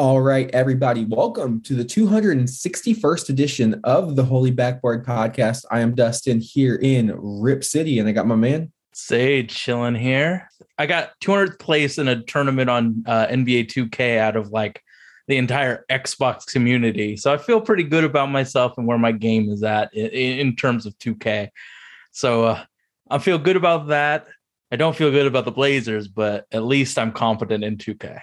All right, everybody, welcome to the 261st edition of the Holy Backboard Podcast. I am Dustin here in Rip City, and I got my man. Sage chilling here. I got 200th place in a tournament on uh, NBA 2K out of like the entire Xbox community. So I feel pretty good about myself and where my game is at in, in terms of 2K. So uh, I feel good about that. I don't feel good about the Blazers, but at least I'm confident in 2K.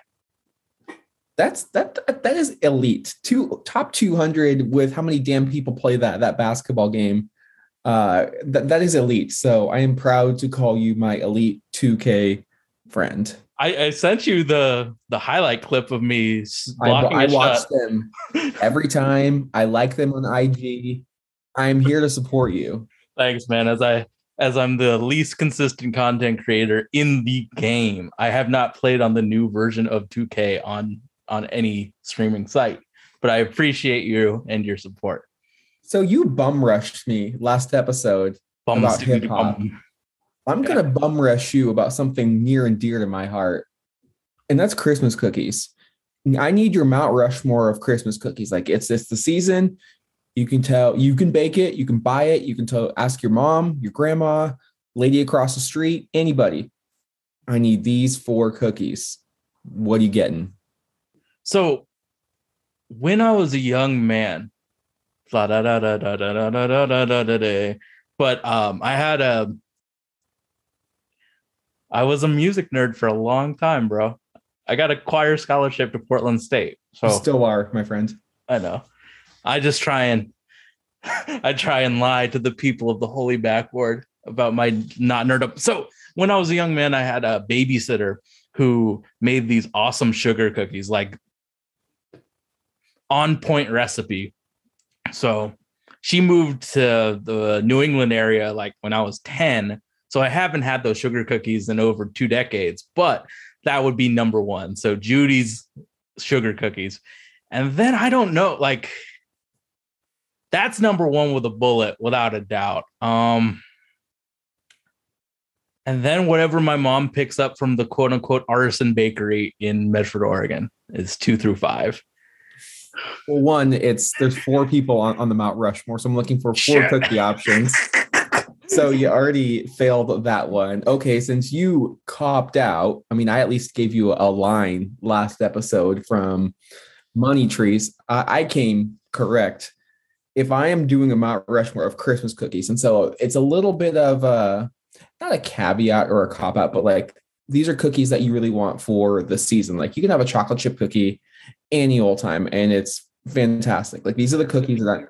That's that that is elite. Two top 200 with how many damn people play that that basketball game. Uh that, that is elite. So I am proud to call you my elite 2K friend. I, I sent you the the highlight clip of me I, I watch shot. them every time. I like them on IG. I'm here to support you. Thanks, man. As I as I'm the least consistent content creator in the game, I have not played on the new version of 2K on on any streaming site, but I appreciate you and your support. So you bum rushed me last episode. Bum About hip-hop. I'm gonna bum rush you about something near and dear to my heart, and that's Christmas cookies. I need your Mount Rushmore of Christmas cookies. Like it's it's the season. You can tell you can bake it, you can buy it, you can tell ask your mom, your grandma, lady across the street, anybody. I need these four cookies. What are you getting? So when I was a young man, da da da da da da da da da da da da, but um I had a I was a music nerd for a long time, bro. I got a choir scholarship to Portland State. So You still are, my friend. I know. I just try and I try and lie to the people of the holy backboard about my not nerd up. So when I was a young man, I had a babysitter who made these awesome sugar cookies, like on point recipe. So she moved to the New England area like when I was 10. So I haven't had those sugar cookies in over two decades, but that would be number one. So Judy's sugar cookies. And then I don't know, like that's number one with a bullet, without a doubt. Um, and then whatever my mom picks up from the quote unquote artisan bakery in Medford, Oregon, is two through five. Well, one, it's there's four people on, on the Mount Rushmore, so I'm looking for four cookie options. So you already failed that one. Okay, since you copped out, I mean, I at least gave you a line last episode from Money Trees. I, I came correct. If I am doing a Mount Rushmore of Christmas cookies, and so it's a little bit of a not a caveat or a cop out, but like these are cookies that you really want for the season. Like you can have a chocolate chip cookie any old time, and it's fantastic. Like these are the cookies that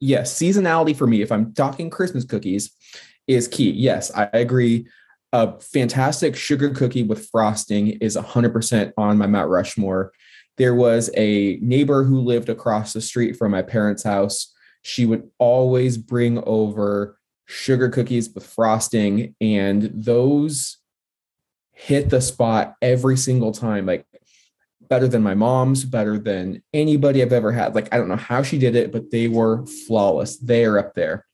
yes, seasonality for me, if I'm talking Christmas cookies, is key. Yes, I agree. A fantastic sugar cookie with frosting is 100% on my Mount Rushmore. There was a neighbor who lived across the street from my parents' house. She would always bring over sugar cookies with frosting, and those hit the spot every single time. Like better than my mom's, better than anybody I've ever had. Like, I don't know how she did it, but they were flawless. They are up there.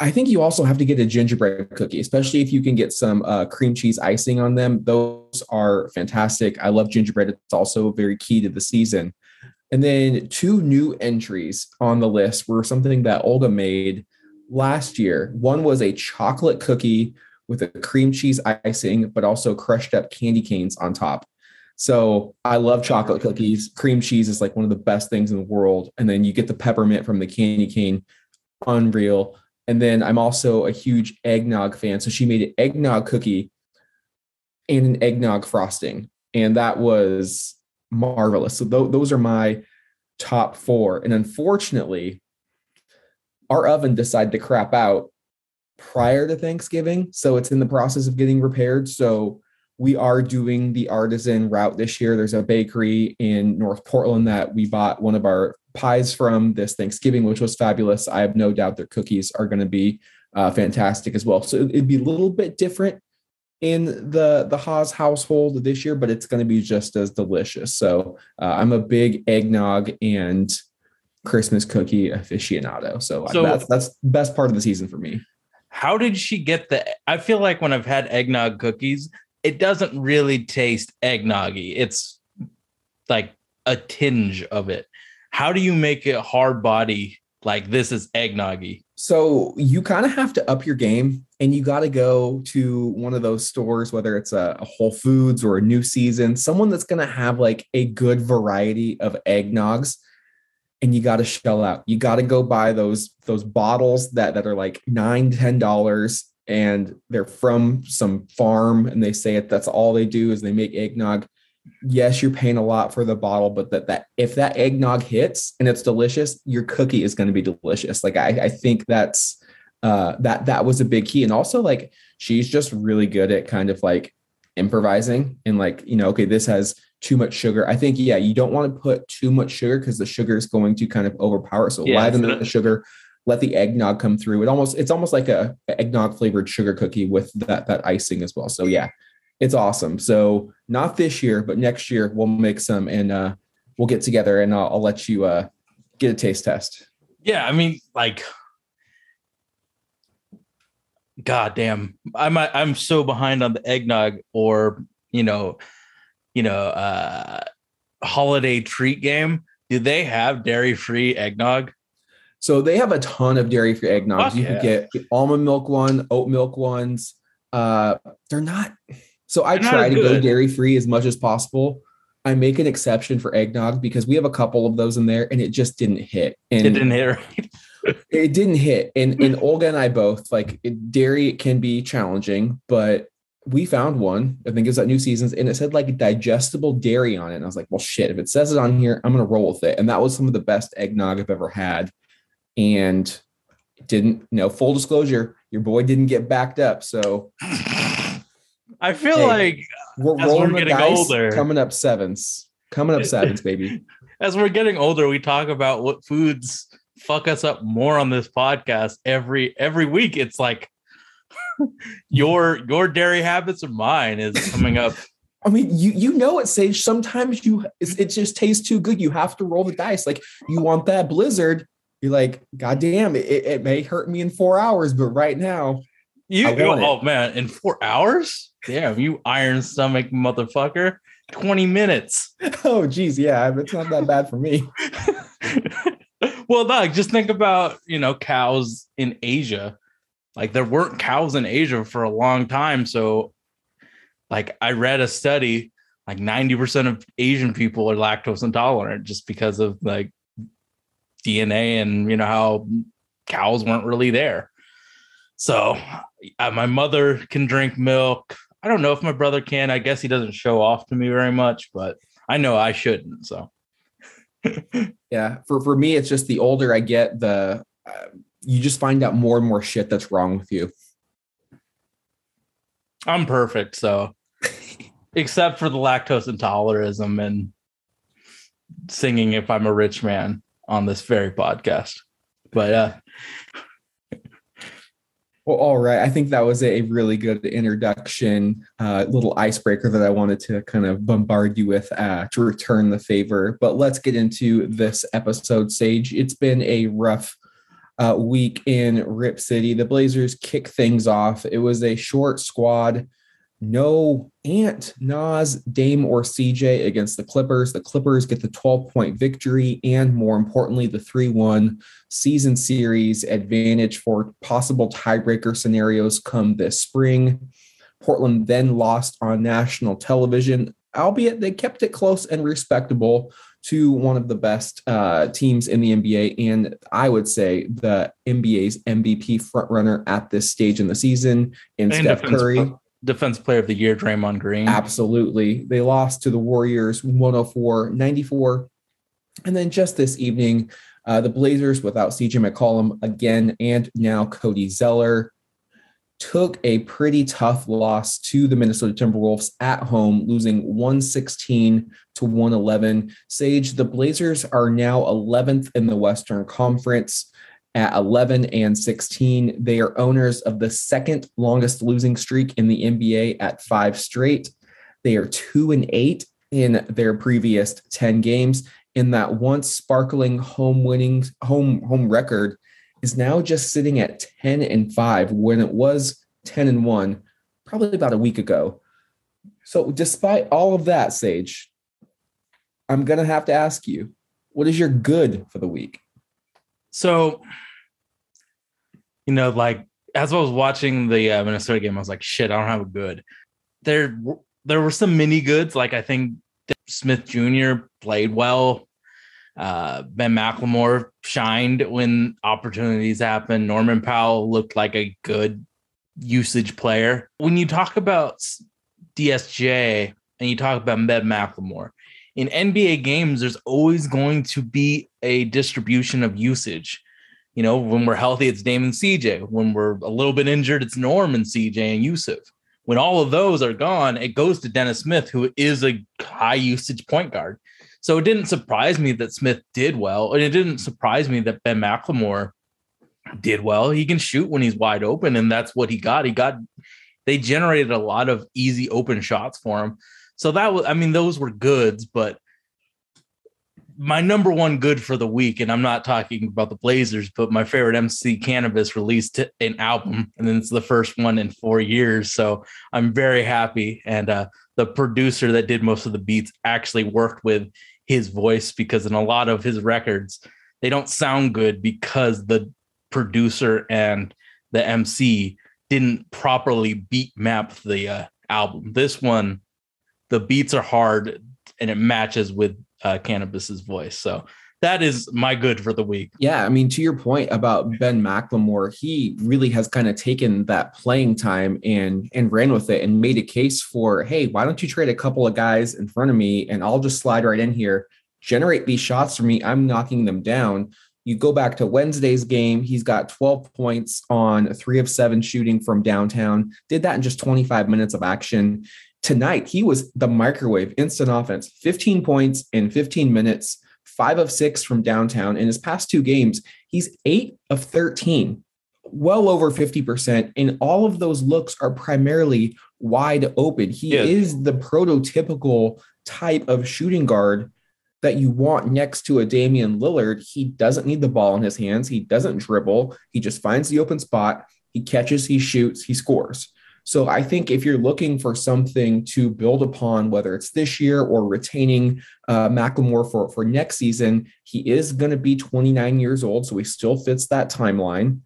I think you also have to get a gingerbread cookie, especially if you can get some uh, cream cheese icing on them. Those are fantastic. I love gingerbread. It's also very key to the season. And then two new entries on the list were something that Olga made last year. One was a chocolate cookie with a cream cheese icing, but also crushed up candy canes on top. So I love chocolate cookies. Cream cheese is like one of the best things in the world. And then you get the peppermint from the candy cane. Unreal. And then I'm also a huge eggnog fan. So she made an eggnog cookie and an eggnog frosting. And that was marvelous. So tho- those are my top four. And unfortunately, our oven decided to crap out prior to Thanksgiving. So it's in the process of getting repaired. So we are doing the artisan route this year. There's a bakery in North Portland that we bought one of our pies from this Thanksgiving, which was fabulous. I have no doubt their cookies are going to be uh, fantastic as well. So it'd be a little bit different in the the Haas household this year, but it's going to be just as delicious. So uh, I'm a big eggnog and Christmas cookie aficionado. So, So- that's that's best part of the season for me. How did she get the? I feel like when I've had eggnog cookies, it doesn't really taste eggnoggy. It's like a tinge of it. How do you make it hard body like this is eggnoggy? So you kind of have to up your game and you got to go to one of those stores, whether it's a, a Whole Foods or a New Season, someone that's going to have like a good variety of eggnogs. And you got to shell out. You got to go buy those those bottles that that are like nine, ten dollars, and they're from some farm, and they say it. That's all they do is they make eggnog. Yes, you're paying a lot for the bottle, but that that if that eggnog hits and it's delicious, your cookie is going to be delicious. Like I, I think that's uh, that that was a big key, and also like she's just really good at kind of like improvising and like you know, okay, this has too much sugar. I think yeah, you don't want to put too much sugar because the sugar is going to kind of overpower. So Yeah, liven the sugar, let the eggnog come through. It almost it's almost like a, a eggnog flavored sugar cookie with that that icing as well. So yeah, it's awesome. So not this year, but next year we'll make some and uh, we'll get together and I'll, I'll let you uh, get a taste test. Yeah, I mean, like, god damn, I'm I'm so behind on the eggnog or you know, you know, uh, holiday treat game. Do they have dairy free eggnog? So they have a ton of dairy free eggnogs. Fuck you yeah. can get almond milk one, oat milk ones. Uh, they're not. So I They're try to go dairy free as much as possible. I make an exception for eggnog because we have a couple of those in there, and it just didn't hit. And It didn't hit right. it didn't hit. And and Olga and I both like it, dairy can be challenging, but we found one. I think it was at New Seasons, and it said like digestible dairy on it. And I was like, well, shit. If it says it on here, I'm gonna roll with it. And that was some of the best eggnog I've ever had. And didn't, know, full disclosure, your boy didn't get backed up. So I feel Hey. like we're As we're the dice. older. Coming up sevens. Coming up sevens, baby. as we're getting older, we talk about what foods fuck us up more on this podcast every every week. It's like your your dairy habits or mine is coming up. I mean, you you know it, Sage. Sometimes you it just tastes too good. You have to roll the dice. Like you want that blizzard. You're like, God damn, it, it may hurt me in four hours, but right now, You want it. oh man, in four hours? Damn, you iron stomach motherfucker. 20 minutes. oh geez, yeah, it's not that bad for me. well, no, just think about you know cows in Asia. Like there weren't cows in Asia for a long time. So, like I read a study, like 90% of Asian people are lactose intolerant just because of like DNA and you know how cows weren't really there. So uh, my mother can drink milk. I don't know if my brother can. I guess he doesn't show off to me very much, but I know I shouldn't. So Yeah, for for me, it's just the older I get, the uh, you just find out more and more shit that's wrong with you. I'm perfect. So, except for the lactose intolerism and singing "If I'm a Rich Man" on this very podcast. But uh, Well, all right. I think that was a really good introduction, uh, little icebreaker that I wanted to kind of bombard you with uh, to return the favor. But let's get into this episode, Sage. It's been a rough uh, week in Rip City. The Blazers kick things off. It was a short squad. No Ant, Nas, Dame, or CJ against the Clippers. The Clippers get the 12 point victory and, more importantly, the 3 1 season series advantage for possible tiebreaker scenarios come this spring. Portland then lost on national television, albeit they kept it close and respectable to one of the best uh, teams in the NBA. And I would say the NBA's MVP frontrunner at this stage in the season in and Steph Curry. Defense player of the year, Draymond Green. Absolutely. They lost to the Warriors 104 94. And then just this evening, uh, the Blazers without CJ McCollum again, and now Cody Zeller took a pretty tough loss to the Minnesota Timberwolves at home, losing 116 to 111. Sage, the Blazers are now 11th in the Western Conference. At 11 and 16. They are owners of the second longest losing streak in the NBA at five straight. They are two and eight in their previous 10 games. In that once sparkling home winning home home record is now just sitting at 10 and 5 when it was 10 and 1 probably about a week ago. So despite all of that, Sage, I'm gonna have to ask you, what is your good for the week? So, you know, like as I was watching the uh, Minnesota game, I was like, shit, I don't have a good. There, there were some mini goods. Like I think Smith Jr. played well. Uh, ben McLemore shined when opportunities happened. Norman Powell looked like a good usage player. When you talk about DSJ and you talk about Ben McLemore, in NBA games, there's always going to be a distribution of usage. You know, when we're healthy, it's Damon CJ. When we're a little bit injured, it's Norman CJ and Yusuf. When all of those are gone, it goes to Dennis Smith, who is a high usage point guard. So it didn't surprise me that Smith did well, and it didn't surprise me that Ben McLemore did well. He can shoot when he's wide open, and that's what he got. He got they generated a lot of easy open shots for him. So that was, I mean, those were goods, but my number one good for the week, and I'm not talking about the Blazers, but my favorite MC Canibus released an album, and then it's the first one in four years. So I'm very happy. And uh, the producer that did most of the beats actually worked with his voice because in a lot of his records, they don't sound good because the producer and the MC didn't properly beat map the uh, album. This one, the beats are hard and it matches with uh, Canibus's voice. So that is my good for the week. Yeah, I mean, to your point about Ben McLemore, he really has kind of taken that playing time and and ran with it and made a case for, hey, why don't you trade a couple of guys in front of me and I'll just slide right in here, generate these shots for me. I'm knocking them down. You go back to Wednesday's game, he's got 12 points on three of seven shooting from downtown, did that in just 25 minutes of action. Tonight, he was the microwave instant offense, 15 points in 15 minutes five of six from downtown. In his past two games, he's eight of 13, well over 50%. And all of those looks are primarily wide open. He Yeah. is the prototypical type of shooting guard that you want next to a Damian Lillard. He doesn't need the ball in his hands, he doesn't dribble, he just finds the open spot, he catches, he shoots, he scores. So I think if you're looking for something to build upon, whether it's this year or retaining uh, McLemore for for next season, he is going to be 29 years old, so he still fits that timeline.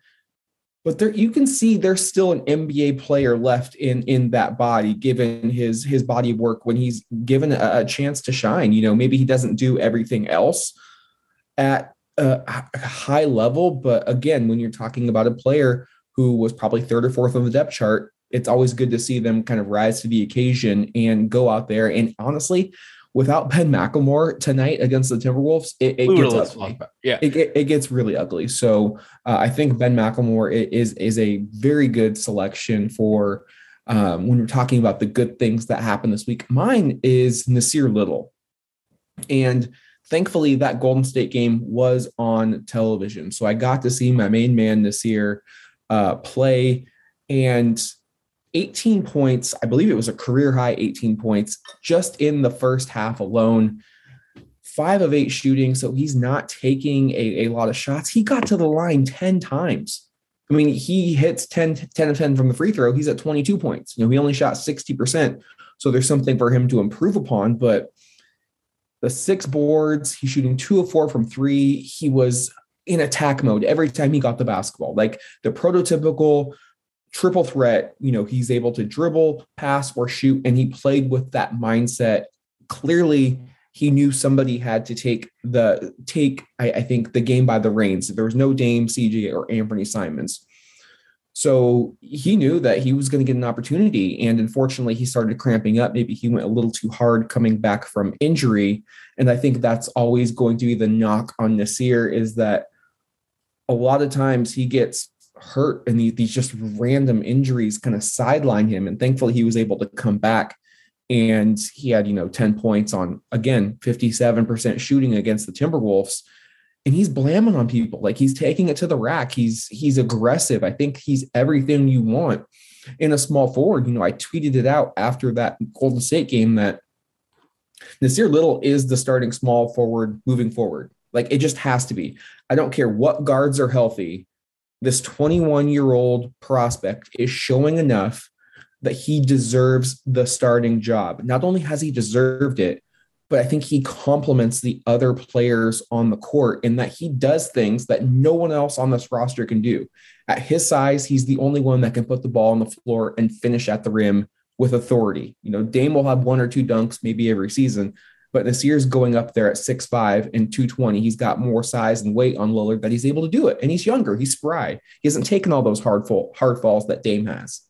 But there, you can see there's still an NBA player left in in that body, given his his body work when he's given a, a chance to shine. You know, maybe he doesn't do everything else at a high level, but again, when you're talking about a player who was probably third or fourth on the depth chart, it's always good to see them kind of rise to the occasion and go out there. And honestly, without Ben McLemore tonight against the Timberwolves, it, it gets ugly. Yeah. It, it, it gets really ugly. So uh, I think Ben McLemore is is a very good selection for um, when we're talking about the good things that happened this week. Mine is Nasir Little, and thankfully that Golden State game was on television, so I got to see my main man Nasir uh, play and 18 points. I believe it was a career high 18 points just in the first half alone. Five of eight shooting. So he's not taking a, a lot of shots. He got to the line 10 times. I mean, he hits 10, 10 of 10 from the free throw. He's at 22 points. You know, he only shot 60%. So there's something for him to improve upon. But the six boards, he's shooting two of four from three. He was in attack mode every time he got the basketball. Like the prototypical triple threat, you know, he's able to dribble, pass, or shoot. And he played with that mindset. Clearly, he knew somebody had to take the take, I, I think, the game by the reins. There was no Dame, CJ, or Anthony Simons. So he knew that he was going to get an opportunity. And unfortunately, he started cramping up. Maybe he went a little too hard coming back from injury. And I think that's always going to be the knock on Nasir is that a lot of times he gets hurt and these, these just random injuries kind of sideline him. And thankfully, he was able to come back and he had, you know, 10 points on, again, 57% shooting against the Timberwolves. and he's blamming on people. Like he's taking it to the rack. He's he's aggressive. I think he's everything you want in a small forward. You know, I tweeted it out after that Golden State game that Nasir Little is the starting small forward moving forward. Like it just has to be. I don't care what guards are healthy. This 21 year old prospect is showing enough that he deserves the starting job. Not only has he deserved it, but I think he complements the other players on the court in that he does things that no one else on this roster can do. At his size, he's the only one that can put the ball on the floor and finish at the rim with authority. You know, Dame will have one or two dunks maybe every season, but Nasir's going up there at 6'5 and 220. He's got more size and weight on Lillard that he's able to do it. And he's younger, he's spry. He hasn't taken all those hard fall, hard falls that Dame has.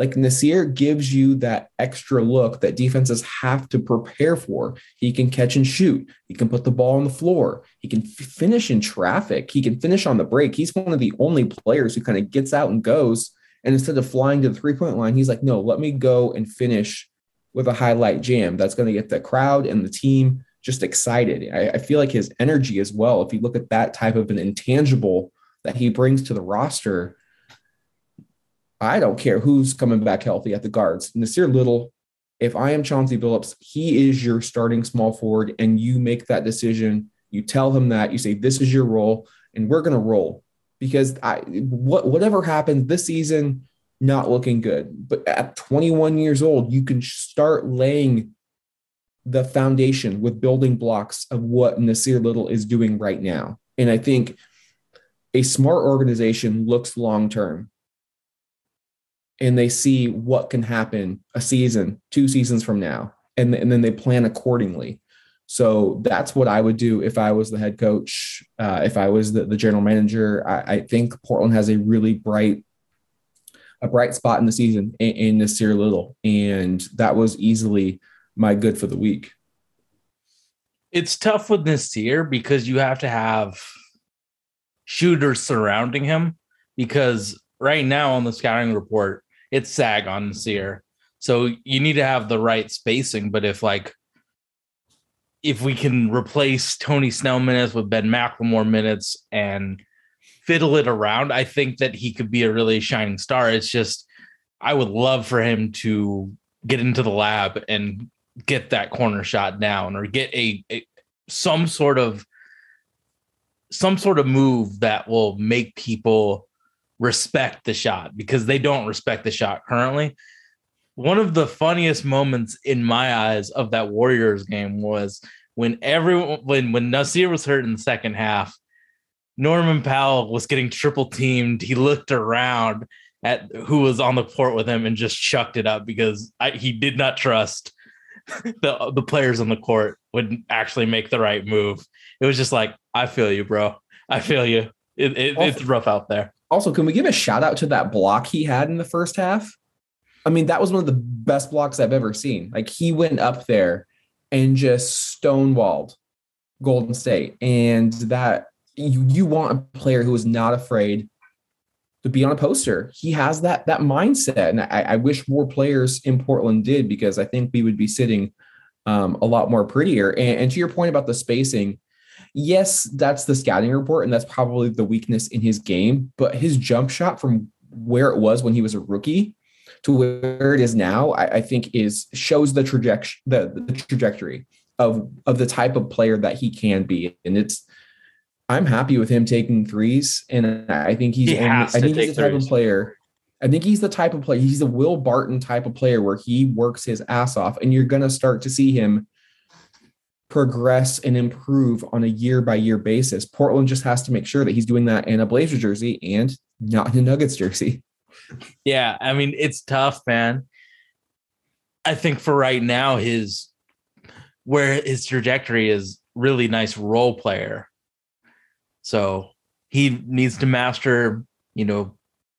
Like Nasir gives you that extra look that defenses have to prepare for. He can catch and shoot. He can put the ball on the floor. He can f- finish in traffic. He can finish on the break. He's one of the only players who kind of gets out and goes. And instead of flying to the three point line, he's like, no, let me go and finish with a highlight jam. That's going to get the crowd and the team just excited. I, I feel like his energy as well. If you look at that type of an intangible that he brings to the roster, I don't care who's coming back healthy at the guards. Nasir Little, if I am Chauncey Billups, he is your starting small forward, and you make that decision. You tell him that you say this is your role, and we're going to roll because I what whatever happens this season, not looking good. But at 21 years old, you can start laying the foundation with building blocks of what Nasir Little is doing right now. And I think a smart organization looks long term and they see what can happen a season, two seasons from now, and, and then they plan accordingly. So that's what I would do if I was the head coach, uh, if I was the, the general manager. I, I, think Portland has a really bright, a bright spot in the season in, in Nasir Little, and that was easily my good for the week. It's tough with Nasir because you have to have shooters surrounding him because right now on the scouting report, it's sag on Nasir. So you need to have the right spacing. But if like if we can replace Tony Snell minutes with Ben McLemore minutes and fiddle it around, I think that he could be a really shining star. It's just I would love for him to get into the lab and get that corner shot down or get a, a some sort of some sort of move that will make people respect the shot because they don't respect the shot currently. One of the funniest moments in my eyes of that Warriors game was when everyone when when Nasir was hurt in the second half, Norman Powell was getting triple teamed. He looked around at who was on the court with him and just chucked it up because I, he did not trust the the players on the court would actually make the right move. It was just like, I feel you, bro. I feel you. It, it, it's rough out there. Also, can we give a shout out to that block he had in the first half? I mean, that was one of the best blocks I've ever seen. Like he went up there and just stonewalled Golden State. And that you, you want a player who is not afraid to be on a poster. He has that that mindset. And I, I wish more players in Portland did because I think we would be sitting um, a lot more prettier. And, and to your point about the spacing, yes, that's the scouting report, and that's probably the weakness in his game. But his jump shot from where it was when he was a rookie to where it is now, I, I think is shows the trajectory the, the trajectory of of the type of player that he can be. And it's I'm happy with him taking threes, and I think he's He only, I think he's the type threes. of player. I think he's the type of player. He's a Will Barton type of player where he works his ass off, and you're going to start to see him progress and improve on a year by year basis. Portland just has to make sure that he's doing that in a Blazer jersey and not in a Nuggets jersey. Yeah, I mean it's tough, man. I think for right now, his where his trajectory is really nice role player. So he needs to master, you know,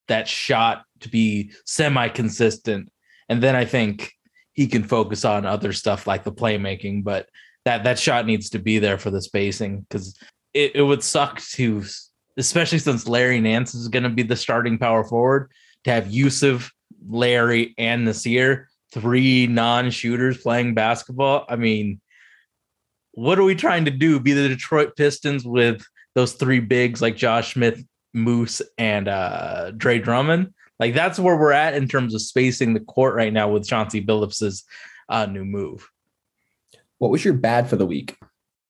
that shot to be semi-consistent. And then I think he can focus on other stuff like the playmaking, but that that shot needs to be there for the spacing because it, it would suck to especially since Larry Nance is going to be the starting power forward to have Yusuf, Larry, and Nasir, three non-shooters playing basketball. I mean, what are we trying to do? Be the Detroit Pistons with those three bigs like Josh Smith, Moose, and uh, Dre Drummond. Like that's where we're at in terms of spacing the court right now with Chauncey Billups's uh, new move. What was your bad for the week?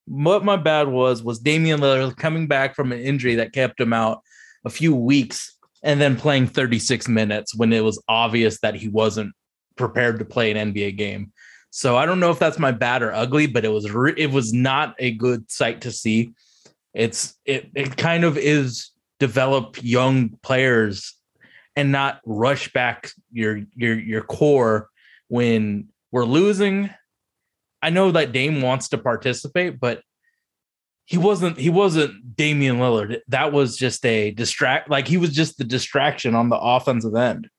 What my bad was was Damian Lillard coming back from an injury that kept him out a few weeks and then playing 36 minutes when it was obvious that he wasn't prepared to play an NBA game. So I don't know if that's my bad or ugly, but it was re- it was not a good sight to see. It's it it kind of is develop young players and not rush back your your your core when we're losing. I know that Dame wants to participate, but he wasn't he wasn't Damian Lillard. That was just a distract like he was just the distraction on the offensive end.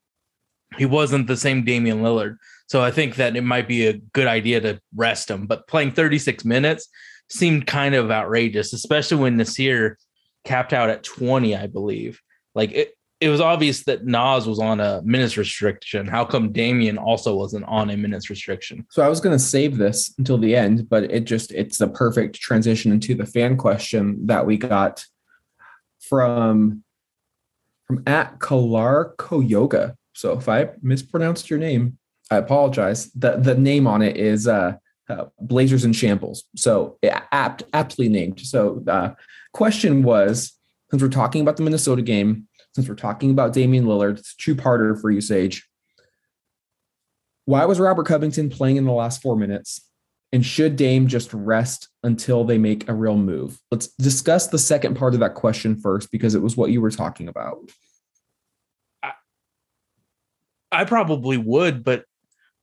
He wasn't the same Damian Lillard. So I think that it might be a good idea to rest him. But playing 36 minutes seemed kind of outrageous, especially when Nasir capped out at 20, I believe. Like it, it was obvious that Nas was on a minutes restriction. How come Damian also wasn't on a minutes restriction? So I was going to save this until the end, but it just it's a perfect transition into the fan question that we got from from at Kalar Yoga. So if I mispronounced your name, I apologize. The the name on it is uh, uh Blazers and Shambles. So apt aptly named. So uh question was since we're talking about the Minnesota game, since we're talking about Damian Lillard, it's a two-parter for you, Sage. Why was Robert Covington playing in the last four minutes? And should Dame just rest until they make a real move? Let's discuss the second part of that question first, because it was what you were talking about. I probably would, but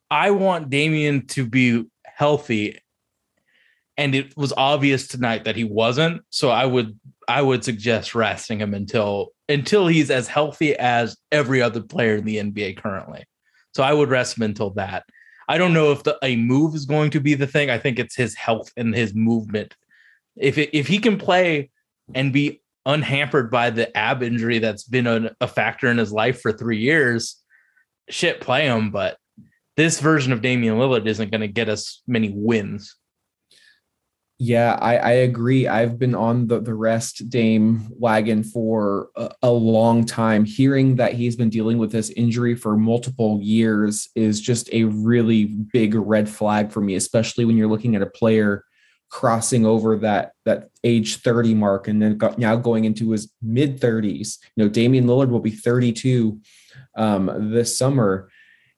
I want Damian to be healthy. And it was obvious tonight that he wasn't. So I would I would suggest resting him until until he's as healthy as every other player in the NBA currently. So I would rest him until that. I don't know if the, a move is going to be the thing. I think it's his health and his movement. If it, if he can play and be unhampered by the ab injury that's been a, a factor in his life for three years, shit, play him. But this version of Damian Lillard isn't going to get us many wins. Yeah, I, I agree. I've been on the, the rest Dame wagon for a, a, long time. Hearing that he's been dealing with this injury for multiple years is just a really big red flag for me, especially when you're looking at a player crossing over that that age 30 mark and then got, now going into his mid 30s. You know, Damian Lillard will be 32 um, this summer.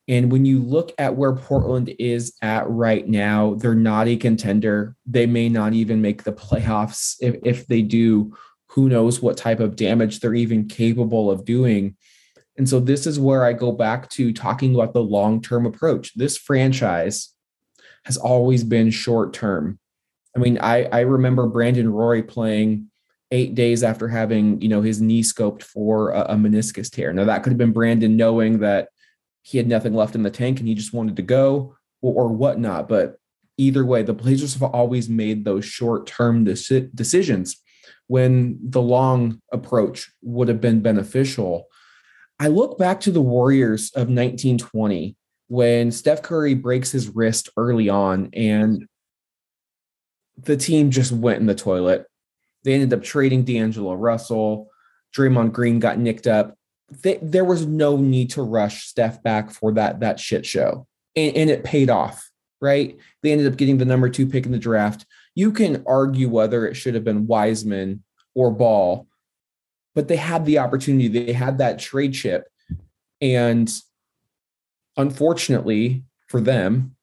And when you look at where Portland is at right now, they're not a contender. They may not even make the playoffs. If, if they do, who knows what type of damage they're even capable of doing. And so this is where I go back to talking about the long term approach. This franchise has always been short term. I mean, I, I remember Brandon Roy playing eight days after having, you know, his knee scoped for a, a meniscus tear. Now that could have been Brandon knowing that he had nothing left in the tank and he just wanted to go or, or whatnot. But either way, the Blazers have always made those short term deci- decisions when the long approach would have been beneficial. I look back to the Warriors of 1920 when Steph Curry breaks his wrist early on and the team just went in the toilet. They ended up trading D'Angelo Russell. Draymond Green got nicked up they, there was no need to rush Steph back for that that shit show, and, and it paid off. Right? They ended up getting the number two pick in the draft. You can argue whether it should have been Wiseman or Ball, but they had the opportunity. They had that trade chip, and unfortunately for them,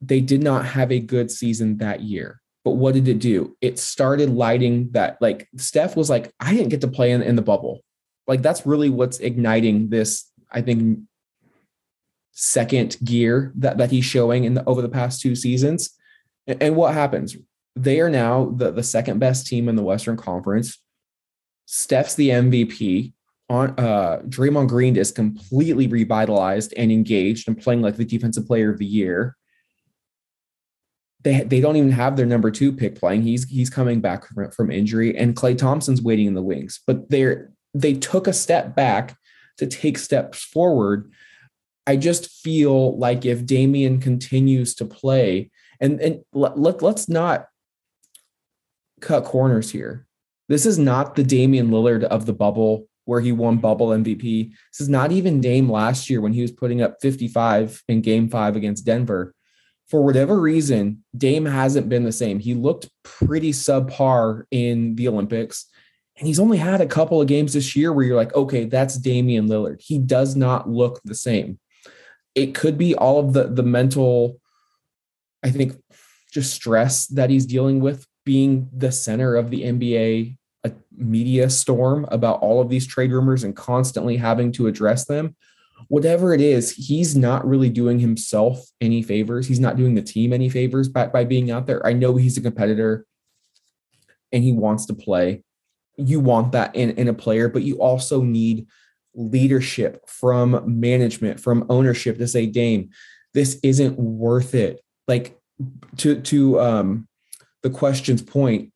they did not have a good season that year. But what did it do? It started lighting that, like, Steph was like, I didn't get to play in, in the bubble. Like, that's really what's igniting this, I think, second gear that, that he's showing in the, over the past two seasons. And, and what happens? They are now the, the second best team in the Western Conference. Steph's the MVP. On uh, Draymond Green is completely revitalized and engaged and playing like the defensive player of the year they they don't even have their number two pick playing. He's he's coming back from, injury, and Klay Thompson's waiting in the wings. But they're they took a step back to take steps forward. I just feel like if Damian continues to play, and and let, let let's not cut corners here. This is not the Damian Lillard of the bubble where he won bubble MVP. This is not even Dame last year when he was putting up 55 in game five against Denver. For whatever reason, Dame hasn't been the same. He looked pretty subpar in the Olympics. And he's only had a couple of games this year where you're like, okay, that's Damian Lillard. He does not look the same. It could be all of the the mental, I think, just stress that he's dealing with being the center of the NBA media storm about all of these trade rumors and constantly having to address them. Whatever it is, he's not really doing himself any favors. He's not doing the team any favors by, by being out there. I know he's a competitor and he wants to play. You want that in, in a player, but you also need leadership from management, from ownership to say, Dame, this isn't worth it. Like to to um the question's point,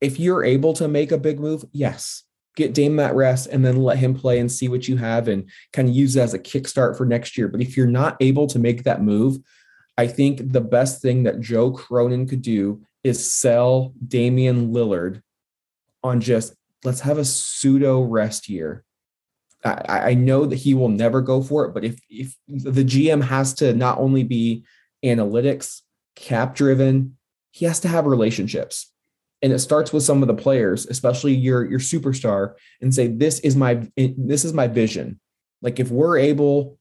if you're able to make a big move, yes, get Dame that rest and then let him play and see what you have and kind of use it as a kickstart for next year. But if you're not able to make that move, I think the best thing that Joe Cronin could do is sell Damian Lillard on just let's have a pseudo rest year. I, I know that he will never go for it, but if if the GM has to not only be analytics, cap driven, he has to have relationships and it starts with some of the players especially your your superstar and say this is my this is my vision. Like if we're able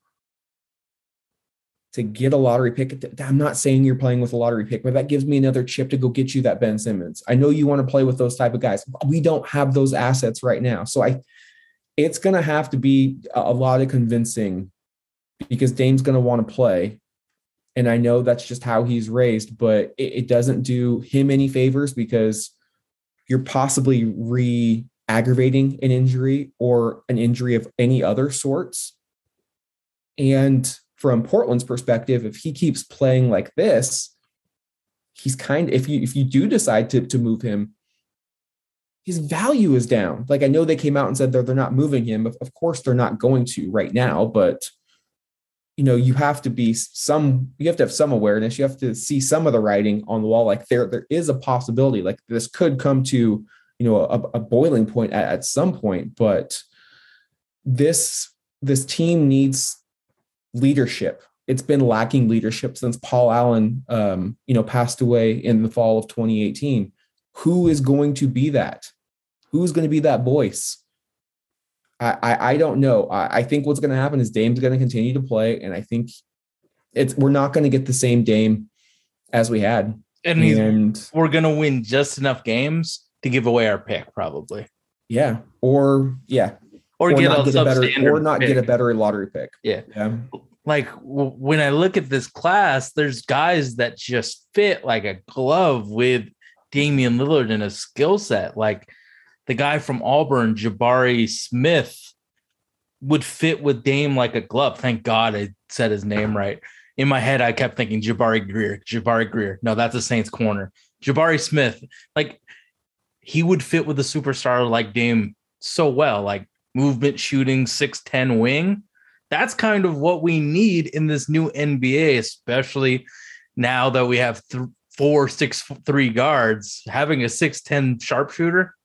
to get a lottery pick i'm not saying you're playing with a lottery pick but that gives me another chip to go get you that ben simmons. I know you want to play with those type of guys. We don't have those assets right now. So i it's going to have to be a lot of convincing because dame's going to want to play and I know that's just how he's raised, but it, it doesn't do him any favors because you're possibly re aggravating an injury or an injury of any other sorts. And from Portland's perspective, if he keeps playing like this, he's kind if you if you do decide to to move him, his value is down. Like I know they came out and said they're they're not moving him. Of, of course they're not going to right now, but you know you have to be some you have to have some awareness. You have to see some of the writing on the wall. Like there there is a possibility like this could come to you know a, a boiling point at, at some point but this this team needs leadership. It's been lacking leadership since paul allen um, you know passed away in the fall of 2018 who is going to be that? Who's going to be that voice I, I, don't know. I, I think what's going to happen is Dame's going to continue to play, and I think it's we're not going to get the same Dame as we had. And, and we're going to win just enough games to give away our pick, probably. Yeah, or yeah, or, or get, a, get a better, or not pick. get a better lottery pick. Yeah, yeah. Like w- when I look at this class, there's guys that just fit like a glove with Damian Lillard in a skill set. Like the guy from Auburn, Jabari Smith, would fit with Dame like a glove. Thank God I said his name right. In my head, I kept thinking Jabari Greer, Jabari Greer. No, that's a Saints corner. Jabari Smith, like he would fit with a superstar like Dame so well, like movement shooting, 6'10 wing. That's kind of what we need in this new NBA, especially now that we have th- four, six, three guards. Having a 6'10 sharpshooter,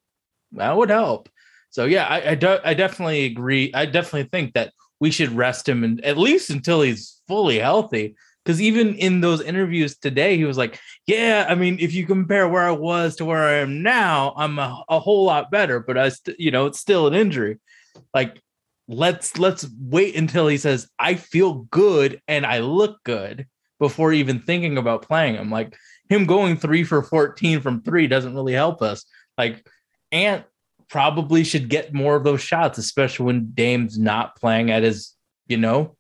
that would help. So yeah, I I, do, I definitely agree. I definitely think that we should rest him and at least until he's fully healthy. Because even in those interviews today, he was like, "Yeah, I mean, if you compare where I was to where I am now, I'm a, a whole lot better. But I, st- you know, it's still an injury. Like, let's let's wait until he says I feel good and I look good before even thinking about playing him. Like him going three for fourteen from three doesn't really help us. Like Ant probably should get more of those shots, especially when Dame's not playing at his, you know,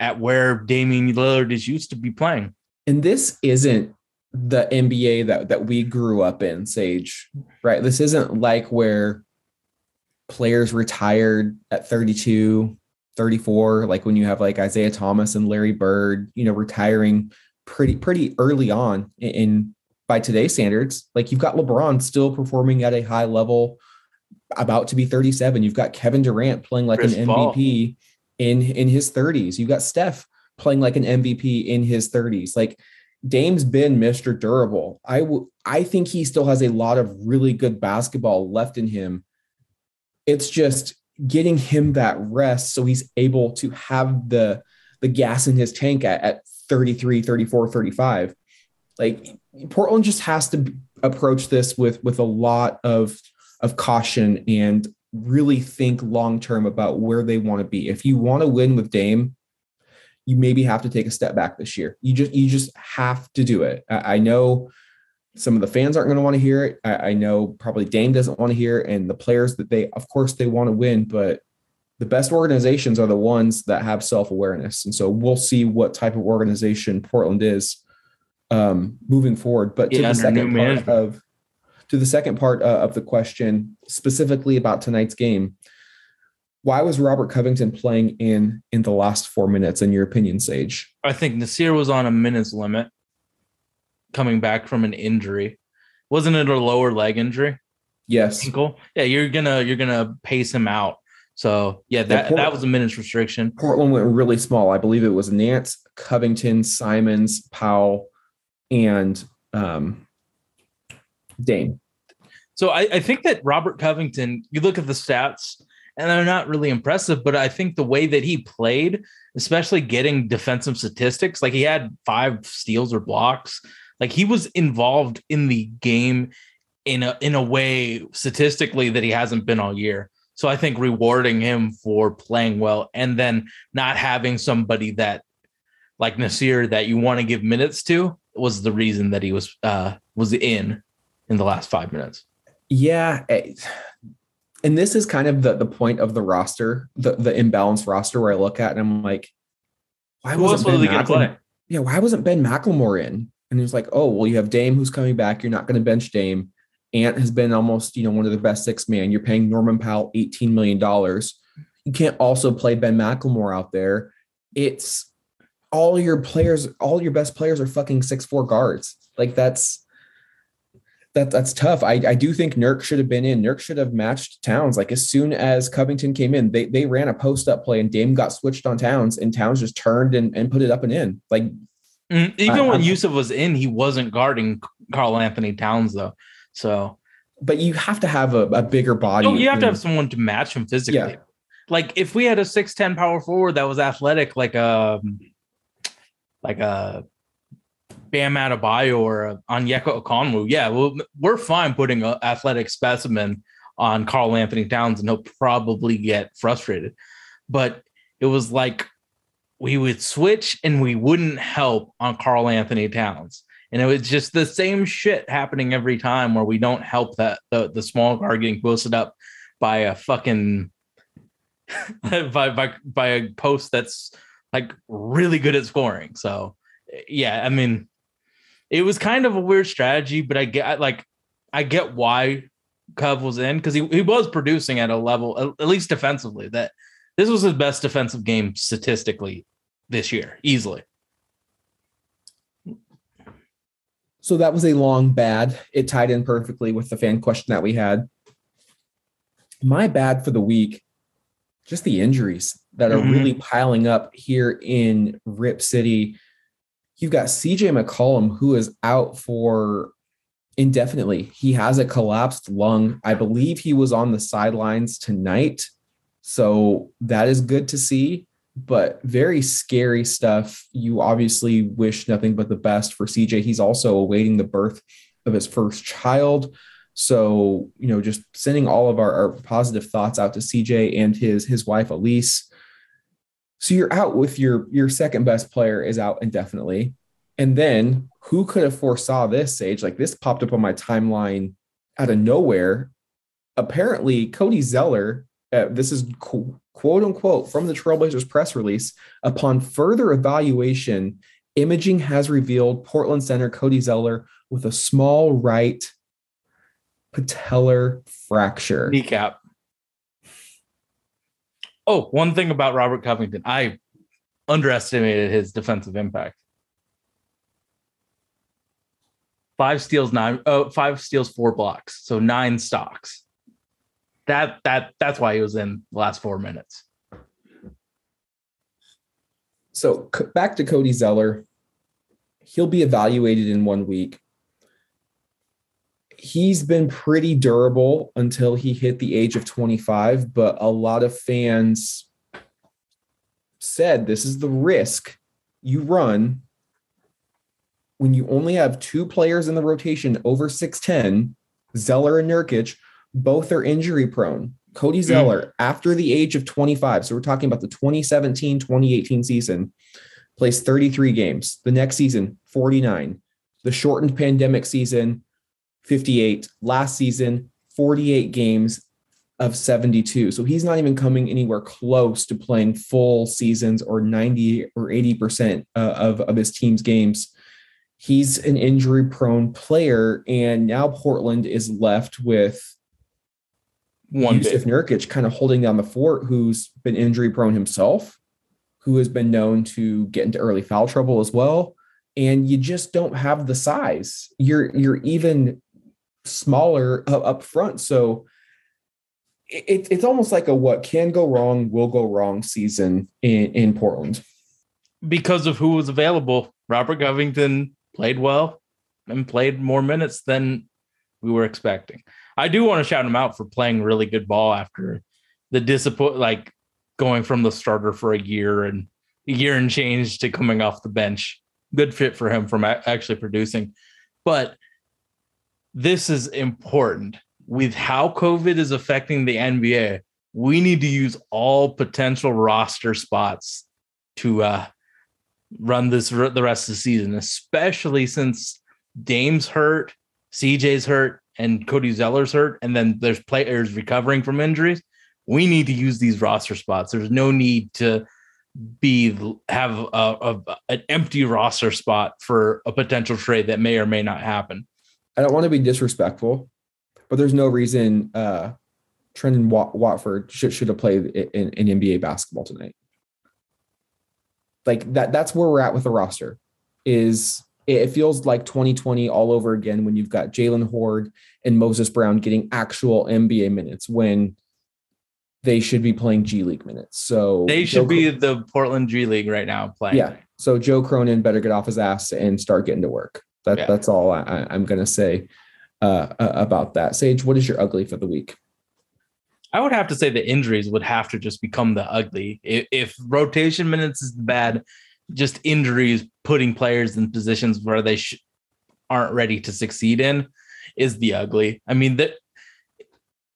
at where Damian Lillard is used to be playing. And this isn't the NBA that that we grew up in, Sage, right? This isn't like where players retired at 32, 34, like when you have like Isiah Thomas and Larry Bird, you know, retiring pretty pretty early on in, in by today's standards. Like you've got LeBron still performing at a high level, about to be 37. You've got Kevin Durant playing like Chris an MVP in in his 30s. You've got Steph playing like an MVP in his 30s. Like Dame's been Mr. Durable. I w- I think he still has a lot of really good basketball left in him. It's just getting him that rest so he's able to have the the gas in his tank at, at 33, 34, 35. Like Portland just has to approach this with with a lot of of caution and really think long term about where they want to be. If you want to win with Dame, you maybe have to take a step back this year. You just you just have to do it. I, know some of the fans aren't going to want to hear it. I, I know probably Dame doesn't want to hear it, and the players that they, of course, they want to win, but the best organizations are the ones that have self awareness, and so we'll see what type of organization Portland is um, moving forward. But to Yeah, the second part management. of to the second part uh, of the question, specifically about tonight's game, why was Robert Covington playing in in the last four minutes? In your opinion, Sage? I think Nasir was on a minutes limit coming back from an injury. Wasn't it a lower leg injury? Yes. Ankle? Yeah, you're gonna you're gonna pace him out. So yeah, that, Port- that was a minutes restriction. Portland went really small. I believe it was Nance, Covington, Simons, Powell, and um, Dame. So I, I think that Robert Covington, you look at the stats and they're not really impressive, but I think the way that he played, especially getting defensive statistics, like he had five steals or blocks, like he was involved in the game in a in a way statistically that he hasn't been all year. So I think rewarding him for playing well and then not having somebody that like Nasir that you want to give minutes to was the reason that he was uh was in in the last five minutes. Yeah. eh, And this is kind of the, the point of the roster, the, the imbalanced roster where I look at and I'm like, why Who wasn't was Ben gonna play? Yeah, why wasn't Ben McLemore in? And he was like, oh, well, you have Dame who's coming back. You're not going to bench Dame. Ant has been almost, you know, one of the best six man. You're paying Norman Powell $18 million. You can't also play Ben McLemore out there. It's all your players, all your best players are fucking six four guards. Like that's that that's tough. I, I do think Nurk should have been in. Nurk should have matched Towns. Like as soon as Covington came in, they they ran a post up play and Dame got switched on Towns and Towns just turned and, and put it up and in. Like Mm, Even I- when I'm- Jusuf was in, he wasn't guarding Karl-Anthony Towns though. So but you have to have a, a bigger body. you, you have to have someone to match him physically. Yeah. Like if we had a six ten power forward that was athletic, like a like a Bam Adebayo or Onyeka Okongwu, yeah, well, we're fine putting an athletic specimen on Karl-Anthony Towns, and he'll probably get frustrated. But it was like we would switch and we wouldn't help on Karl-Anthony Towns. And it was just the same shit happening every time where we don't help that the, the small guard getting posted up by a fucking by, by by a post that's like really good at scoring. So yeah, I mean it was kind of a weird strategy, but I get like I get why Cove was in because he, he was producing at a level, at- least defensively, that this was his best defensive game statistically this year, easily. So that was a long bad. It tied in perfectly with the fan question that we had. My bad for the week, just the injuries that are Mhm. really piling up here in Rip City. You've got CJ McCollum, who is out for indefinitely. He has a collapsed lung. I believe he was on the sidelines tonight. So that is good to see, but very scary stuff. You obviously wish nothing but the best for CJ. He's also awaiting the birth of his first child. So, you know, just sending all of our, our positive thoughts out to CJ and his his wife Elise. So you're out with your your second best player is out indefinitely. And then who could have foresaw this, Sage? Like this popped up on my timeline out of nowhere. Apparently, Cody Zeller, uh, this is qu- quote unquote from the Trailblazers press release. Upon further evaluation, imaging has revealed Portland center Cody Zeller with a small right patellar fracture. Kneecap. Oh, one thing about Robert Covington, I underestimated his defensive impact. Five steals, nine, oh, five steals, four blocks, so nine stocks. That that that's why he was in the last four minutes. So back to Cody Zeller. he'll be evaluated in one week. He's been pretty durable until he hit the age of 25, but a lot of fans said this is the risk you run when you only have two players in the rotation over 6'10, Zeller and Nurkic, both are injury prone. Cody mm. Zeller, after the age of 25, so we're talking about the 2017 2018 season, plays 33 games. The next season, 49. The shortened pandemic season, 58. Last season, 48 games of 72. So he's not even coming anywhere close to playing full seasons or 90 or 80% uh, of, of his team's games. He's an injury prone player. And now Portland is left with One Jusuf. Nurkic kind of holding down the fort, who's been injury prone himself, who has been known to get into early foul trouble as well. And you just don't have the size. You're you're even smaller up front. So it, it's almost like a what can go wrong will go wrong season in, in Portland. because of who was available. Robert Covington played well and played more minutes than we were expecting. I do want to shout him out for playing really good ball after the disappoint, like going from the starter for a year and a year and change to coming off the bench. Good fit for him from actually producing. But this is important with how COVID is affecting the NBA. We need to use all potential roster spots to uh, run this r- the rest of the season, especially since Dame's hurt, CJ's hurt, and Cody Zeller's hurt, and then there's players recovering from injuries. We need to use these roster spots. There's no need to be have a, a an empty roster spot for a potential trade that may or may not happen. I don't want to be disrespectful, but there's no reason uh Trendon Wat- Watford should, should have played in, in NBA basketball tonight. Like that, that's where we're at with the roster. Is it feels like 2020 all over again when you've got Jaylen Hoard and Moses Brown getting actual NBA minutes when they should be playing G League minutes. So They Joe should be Cro- the Portland G League right now playing. yeah. So Joe Cronin better get off his ass and start getting to work. That Yeah. that's all I, I, I'm gonna say uh, about that. Sage, what is your ugly for the week? I would have to say the injuries would have to just become the ugly. If, if rotation minutes is bad, just injuries putting players in positions where they sh- aren't ready to succeed in is the ugly. I mean that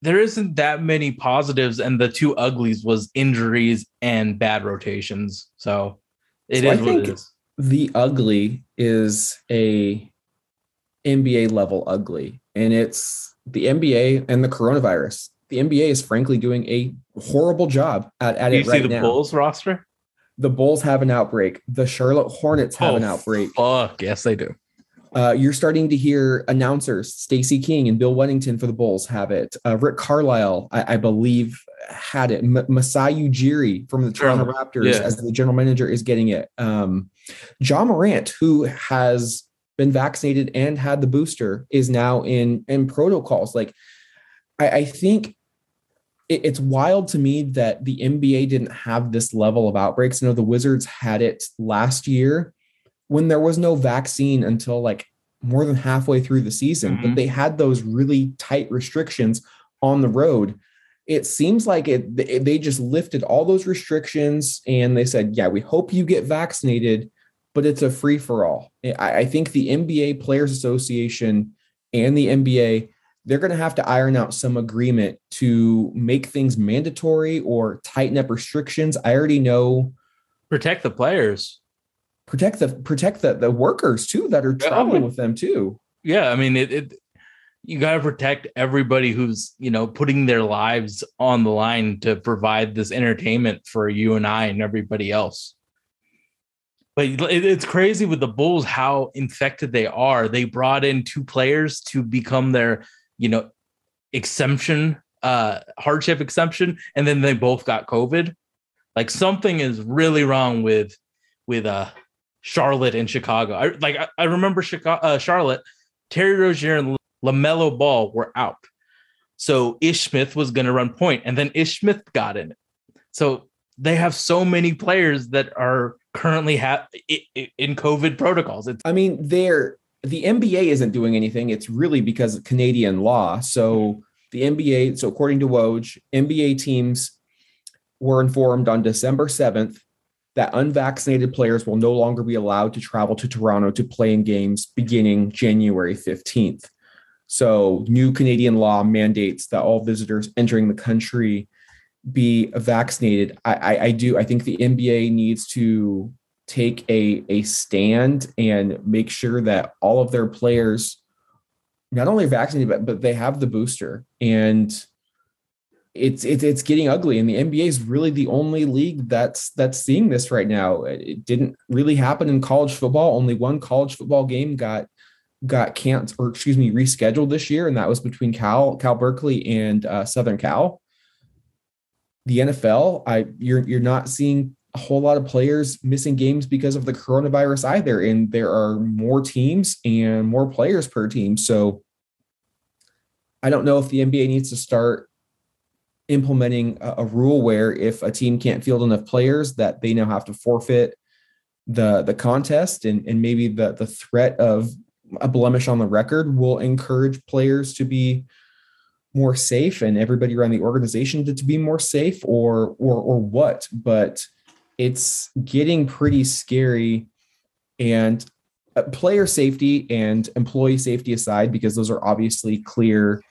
there isn't that many positives, and the two uglies was injuries and bad rotations. So it is So I what it is. The ugly is a NBA level ugly, and it's the NBA and the coronavirus. The NBA is frankly doing a horrible job at, at Do you see the now. Bulls roster? The Bulls have an outbreak. The Charlotte Hornets have Oh, an outbreak. Fuck yes, they do. Uh, you're starting to hear announcers, Stacey King and Bill Wennington for the Bulls have it. Uh, Rick Carlisle, I, I believe, had it. M- Masai Ujiri from the Toronto Raptors yeah. as the general manager is getting it. Um, Ja Morant, who has been vaccinated and had the booster, is now in in protocols. Like, I, I think it- it's wild to me that the NBA didn't have this level of outbreaks. I know the Wizards had it last year when there was no vaccine until like more than halfway through the season, but Mhm. they had those really tight restrictions on the road. It seems like it they just lifted all those restrictions and they said, "Yeah, we hope you get vaccinated, but it's a free for all." I, I think the NBA Players Association and the NBA they're going to have to iron out some agreement to make things mandatory or tighten up restrictions. I already know Protect the players. protect the protect the, the workers too that are Yeah, traveling okay. with them too. yeah i mean it, it you got to protect everybody who's you know putting their lives on the line to provide this entertainment for you and i and everybody else but it's crazy with the bulls how infected they are they brought in two players to become their you know exemption uh hardship exemption and then they both got covid like something is really wrong with with uh charlotte and chicago i like i, I remember chicago uh, charlotte Terry Rozier and LaMelo Ball were out. So Ish Smith was going to run point, and then Ish Smith got in. So they have so many players that are currently have in COVID protocols. It's I mean, they're the NBA isn't doing anything. It's really because of Canadian law. So the NBA, so according to Woj, NBA teams were informed on December 7th that unvaccinated players will no longer be allowed to travel to Toronto to play in games beginning January 15th. So, new Canadian law mandates that all visitors entering the country be vaccinated. I, I, I do. I think the NBA needs to take a, a stand and make sure that all of their players not only vaccinated, but, but they have the booster. And it's it's it's getting ugly and the NBA is really the only league that's that's seeing this right now. It didn't really happen in college football. Only one college football game got got canceled or excuse me rescheduled this year and that was between Cal Cal Berkeley and uh, Southern Cal. The NFL, I you're you're not seeing a whole lot of players missing games because of the coronavirus either and there are more teams and more players per team. So I don't know if the NBA needs to start implementing a, a, rule where if a team can't field enough players that they now have to forfeit the the contest and and maybe the the threat of a blemish on the record will encourage players to be more safe and everybody around the organization to, to be more safe or or or what but it's getting pretty scary and uh, player safety and employee safety aside because those are obviously clear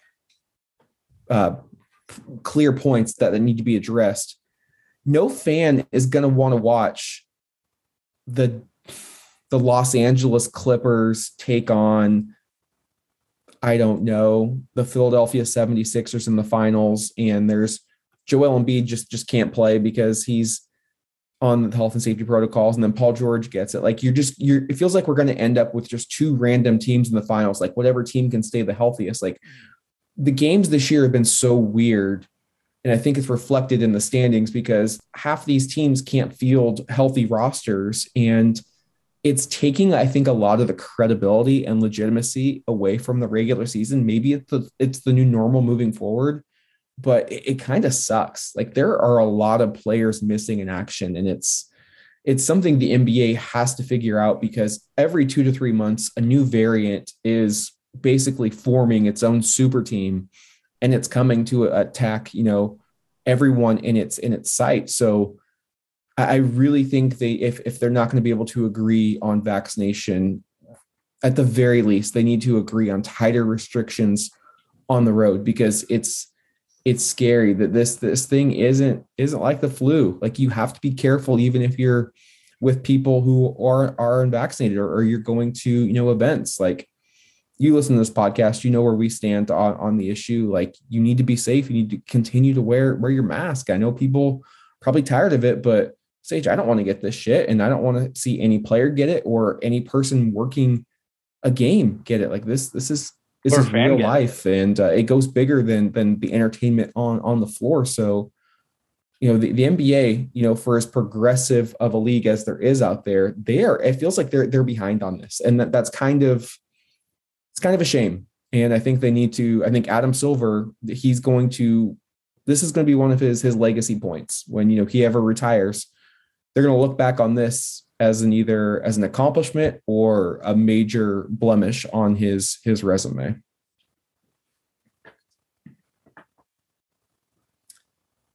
uh, clear points that, that need to be addressed. No fan is going to want to watch the the Los Angeles Clippers take on I don't know, the Philadelphia 76ers in the finals and there's Joel Embiid just just can't play because he's on the health and safety protocols and then Paul George gets it. Like you're just you're it feels like we're going to end up with just two random teams in the finals like whatever team can stay the healthiest. Like the games this year have been so weird. And I think it's reflected in the standings because half these teams can't field healthy rosters. And it's taking, I think, a lot of the credibility and legitimacy away from the regular season. Maybe it's the it's the new normal moving forward, but it, it kind of sucks. Like there are a lot of players missing in action, and it's it's something the NBA has to figure out because every two to three months, a new variant is basically forming its own super team and it's coming to attack you know everyone in its in its sight so i really think they if if they're not going to be able to agree on vaccination at the very least they need to agree on tighter restrictions on the road because it's it's scary that this this thing isn't isn't like the flu like you have to be careful even if you're with people who are are unvaccinated or, or you're going to you know events like you listen to this podcast, you know where we stand on, on the issue. Like you need to be safe. You need to continue to wear wear your mask. I know people probably tired of it, but Sage, I don't want to get this shit, and I don't want to see any player get it or any person working a game get it. Like this, this is this Or is real get it. life, and uh, it goes bigger than than the entertainment on on the floor. So, you know, the, the NBA, you know, for as progressive of a league as there is out there, they are. It feels like they're they're behind on this, and that that's kind of it's kind of a shame. And I think they need to. I think Adam Silver, he's going to. This is going to be one of his his legacy points when you know he ever retires. They're going to look back on this as an either as an accomplishment or a major blemish on his his resume.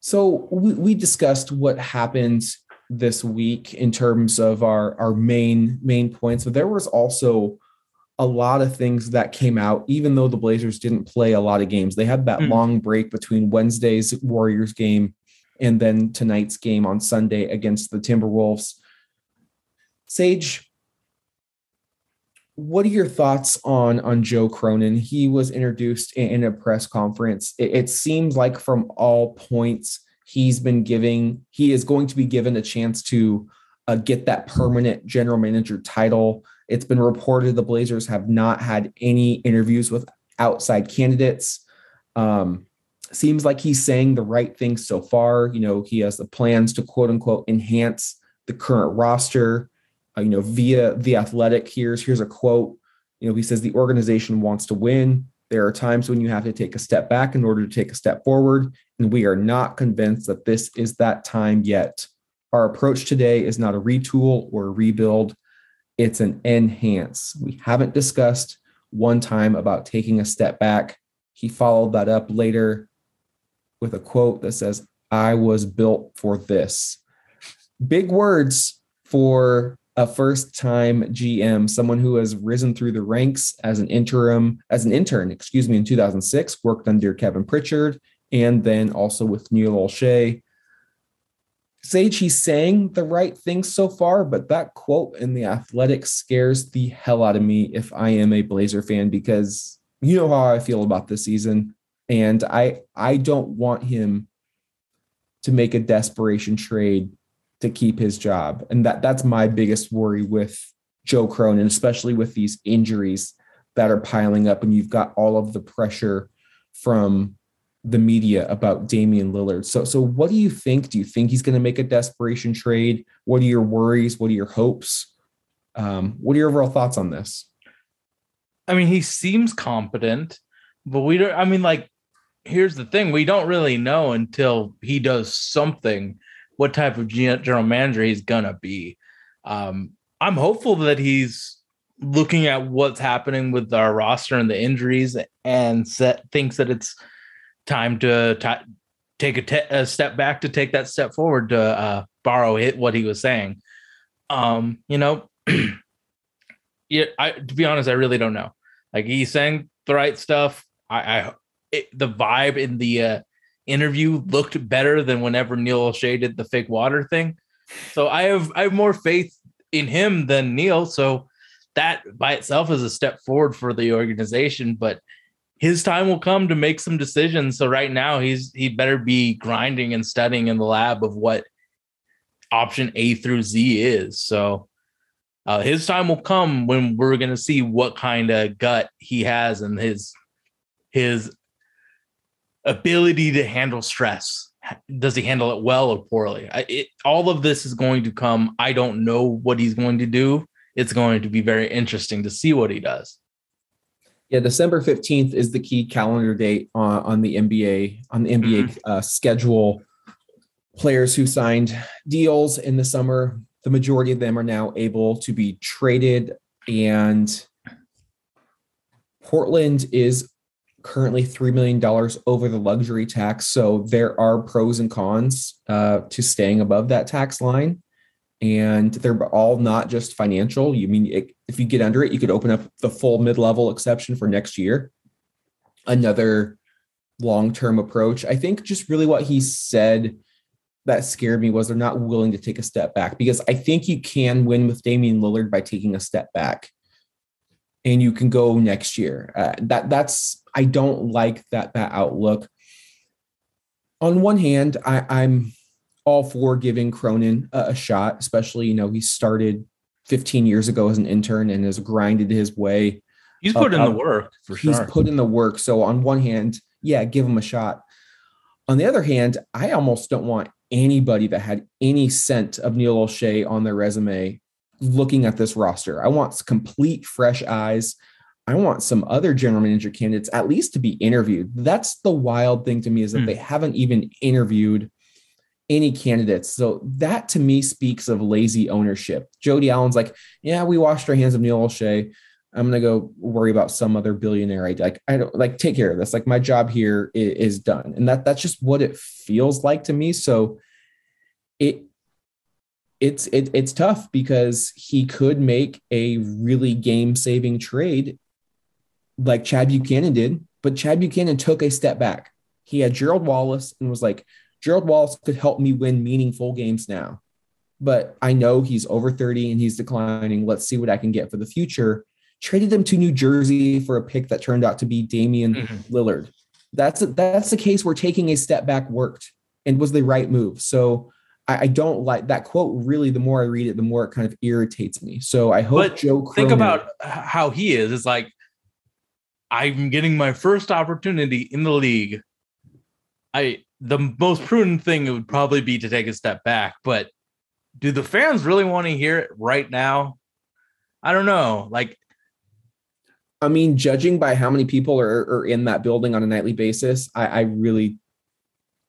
So we, we discussed what happened this week in terms of our our main main points, but there was also a lot of things that came out, even though the Blazers didn't play a lot of games. They had that Mm. long break between Wednesday's Warriors game and then tonight's game on Sunday against the Timberwolves. Sage, what are your thoughts on on Joe Cronin? He was introduced in, a press conference. It, it seems like from all points he's been giving, he is going to be given a chance to uh, get that permanent general manager title. It's been reported the Blazers have not had any interviews with outside candidates. Um, seems like he's saying the right things so far. You know, he has the plans to quote unquote enhance the current roster. Uh, you know, via the athletic, here's here's a quote. You know, he says the organization wants to win. There are times when you have to take a step back in order to take a step forward, and we are not convinced that this is that time yet. Our approach today is not a retool or a rebuild, it's an enhance. We haven't discussed one time about taking a step back. He followed that up later with a quote that says, I was built for this. Big words for a first time GM, someone who has risen through the ranks as an interim, as an intern, excuse me, in 2006, worked under Kevin Pritchard, and then also with Neil Olshey. Sage, he's saying the right things so far, but that quote in the athletic scares the hell out of me if I am a Blazer fan because you know how I feel about this season. And I I don't want him to make a desperation trade to keep his job. And that that's my biggest worry with Joe Cronin, especially with these injuries that are piling up and you've got all of the pressure from the media about Damian Lillard. So so what do you think? Do you think he's going to make a desperation trade? What are your worries? What are your hopes? Um, what are your overall thoughts on this? I mean, he seems competent, but we don't. I mean, like, here's the thing: we don't really know until he does something what type of gen- manager he's gonna be. Um, I'm hopeful that he's looking at what's happening with our roster and the injuries, and set, thinks that it's time to ta- take a, te- a step back to take that step forward to uh, borrow it what he was saying. Um, you know, yeah, I to be honest, I really don't know. Like he's saying the right stuff. I, I it, the vibe in the uh, interview looked better than whenever Neil Olshey did the fake water thing. So I have I have more faith in him than Neil. So that by itself is a step forward for the organization. But his time will come to make some decisions. So right now he's he better be grinding and studying in the lab of what option A through Z is. So uh, his time will come when we're going to see what kind of gut he has and his his ability to handle stress. Does he handle it well or poorly? I, it, all of this is going to come. I don't know what he's going to do. It's going to be very interesting to see what he does. Yeah, December 15th is the key calendar date on, on the NBA on the NBA uh, schedule. Players who signed deals in the summer, the majority of them are now able to be traded and Portland is currently $3 million over the luxury tax. So there are pros and cons uh, to staying above that tax line. And they're all not just financial. You mean it, if you get under it, you could open up the full mid level exception for next year. Another long term approach. I think just really what he said that scared me was they're not willing to take a step back because I think you can win with Damian Lillard by taking a step back and you can go next year. Uh, that that's I don't like that that outlook. On one hand, I, I'm all for giving Cronin a, a shot, especially you know he started 15 years ago as an intern and has grinded his way. He's put in the work for He's sure. put in the work. So on one hand, yeah, give him a shot. On the other hand, I almost don't want anybody that had any scent of Neil Olshey on their resume looking at this roster. I want complete fresh eyes. I want some other general manager candidates at least to be interviewed. That's the wild thing to me is that Hmm. they haven't even interviewed any candidates. So that to me speaks of lazy ownership. Jody Allen's like, yeah, we washed our hands of Neil Olshey. I'm gonna go worry about some other billionaire. I like I don't like take care of this. Like my job here is, is done, and that that's just what it feels like to me. So it it's it, it's tough because he could make a really game saving trade like Chad Buchanan did, but Chad Buchanan took a step back. He had Gerald Wallace and was like, Gerald Wallace could help me win meaningful games now. But I know he's over 30 and he's declining. Let's see what I can get for the future. Traded him to New Jersey for a pick that turned out to be Damian Mhm. Lillard. That's a, that's the case where taking a step back worked and was the right move. So I, I don't like that quote. Really, the more I read it, the more it kind of irritates me. So I hope But Joe. Think about how he is. It's like I'm getting my first opportunity in the league. I the most prudent thing it would probably be to take a step back, but do the fans really want to hear it right now? I don't know. Like I mean, judging by how many people are, are in that building on a nightly basis, I, I really,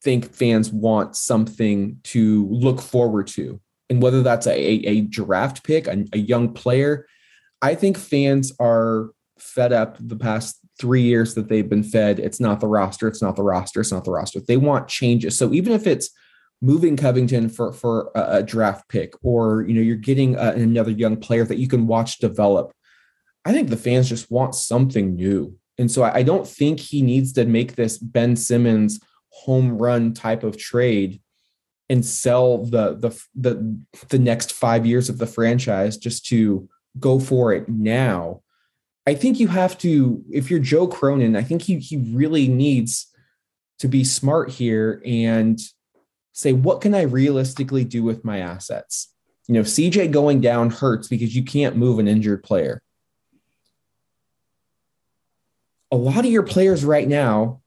think fans want something to look forward to. And whether that's a, a draft pick, a, a young player, I think fans are fed up the past three years that they've been fed. It's not the roster. It's not the roster. It's not the roster. They want changes. So even if it's moving Covington for for a, draft pick, or you know you're getting a, another young player that you can watch develop, I think the fans just want something new. And so I, I don't think he needs to make this Ben Simmons home run type of trade and sell the the the the next five years of the franchise just to go for it now. I think you have to, if you're Joe Cronin, I think he he really needs to be smart here and say, what can I realistically do with my assets? You know, CJ going down hurts because you can't move an injured player. A lot of your players right now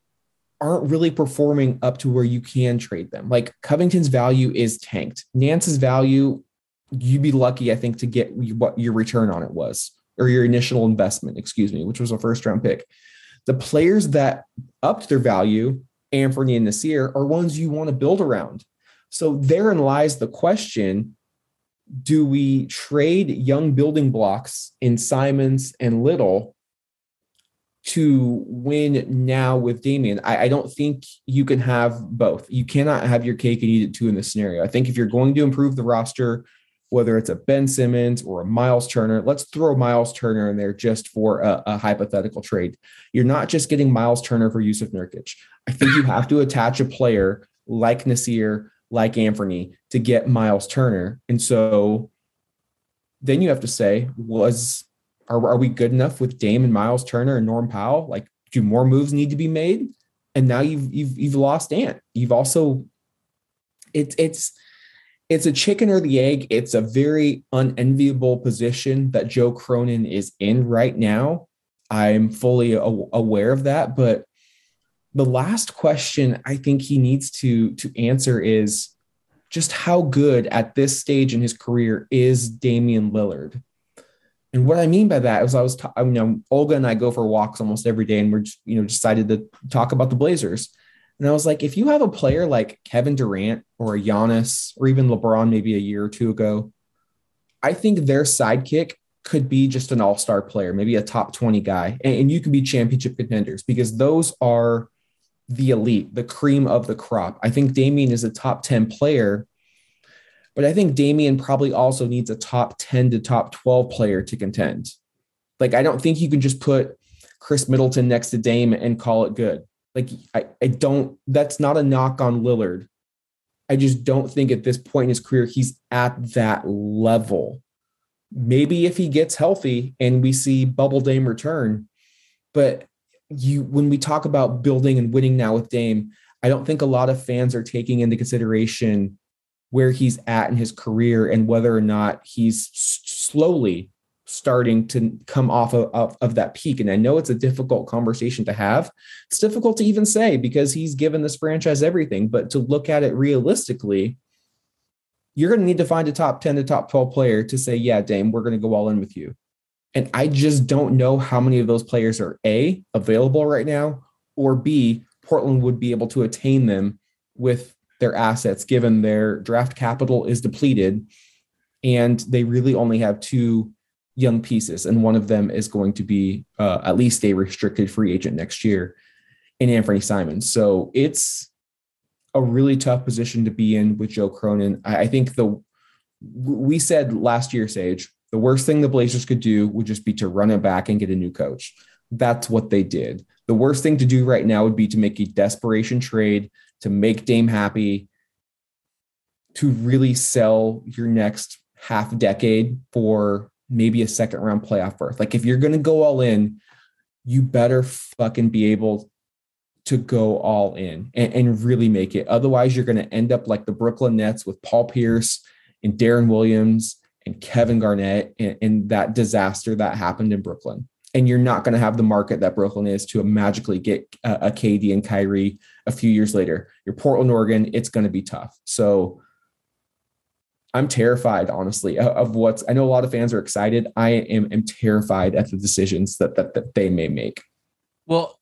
aren't really performing up to where you can trade them. Like Covington's value is tanked. Nance's value, you'd be lucky, I think, to get what your return on it was or your initial investment, excuse me, which was a first round pick. The players that upped their value, Anthony and Nassir, are ones you want to build around. So therein lies the question do we trade young building blocks in Simons and Little to win now with Damian. I, I, don't think you can have both. You cannot have your cake and eat it too in this scenario. I think if you're going to improve the roster, whether it's a Ben Simmons or a Miles Turner, let's throw Miles Turner in there just for a, a hypothetical trade. You're not just getting Miles Turner for Jusuf Nurkic. I think you have to attach a player like Nassir, like Anthony to get Miles Turner. And so then you have to say, was are, are we good enough with Dame and Miles Turner and Norm Powell? Like, do more moves need to be made? And now you've you've you've lost Ant. You've also it's it's it's a chicken or the egg. It's a very unenviable position that Joe Cronin is in right now. I'm fully aware of that, but the last question I think he needs to to answer is just how good at this stage in his career is Damian Lillard? And what I mean by that is I was, ta- you know, Olga and I go for walks almost every day, and we're just, you know, decided to talk about the Blazers. And I was like, if you have a player like Kevin Durant or Giannis or even LeBron, maybe a year or two ago, I think their sidekick could be just an all-star player, maybe a top 20 guy, and, and you can be championship contenders because those are the elite, the cream of the crop. I think Damian is a top 10 player but I think Damian probably also needs a top 10 to top 12 player to contend. Like, I don't think you can just put Khris Middleton next to Dame and call it good. Like, I, I don't, that's not a knock on Lillard. I just don't think at this point in his career, he's at that level. Maybe if he gets healthy and we see Bubble Dame return, but you, when we talk about building and winning now with Dame, I don't think a lot of fans are taking into consideration where he's at in his career and whether or not he's slowly starting to come off of, of, of, that peak. And I know it's a difficult conversation to have. It's difficult to even say because he's given this franchise everything, but to look at it realistically, you're going to need to find a top 10 to top 12 player to say, yeah, Dame, we're going to go all in with you. And I just don't know how many of those players are A, available right now, or B, Portland would be able to attain them with their assets given their draft capital is depleted and they really only have two young pieces and one of them is going to be uh, at least a restricted free agent next year in Anfernee Simons. So it's a really tough position to be in with Joe Cronin. I think the we said last year, Sage, the worst thing the Blazers could do would just be to run it back and get a new coach. That's what they did. The worst thing to do right now would be to make a desperation trade to make Dame happy, to really sell your next half decade for maybe a second round playoff berth. Like if you're going to go all in, you better fucking be able to go all in and, and really make it. Otherwise, you're going to end up like the Brooklyn Nets with Paul Pierce and Deron Williams and Kevin Garnett and, and that disaster that happened in Brooklyn and you're not going to have the market that Brooklyn is to magically get uh, a, a KD and Kyrie a few years later. Your Portland, Oregon, it's going to be tough. So I'm terrified, honestly, of what's. I know a lot of fans are excited. I am, am terrified at the decisions that, that that they may make. Well,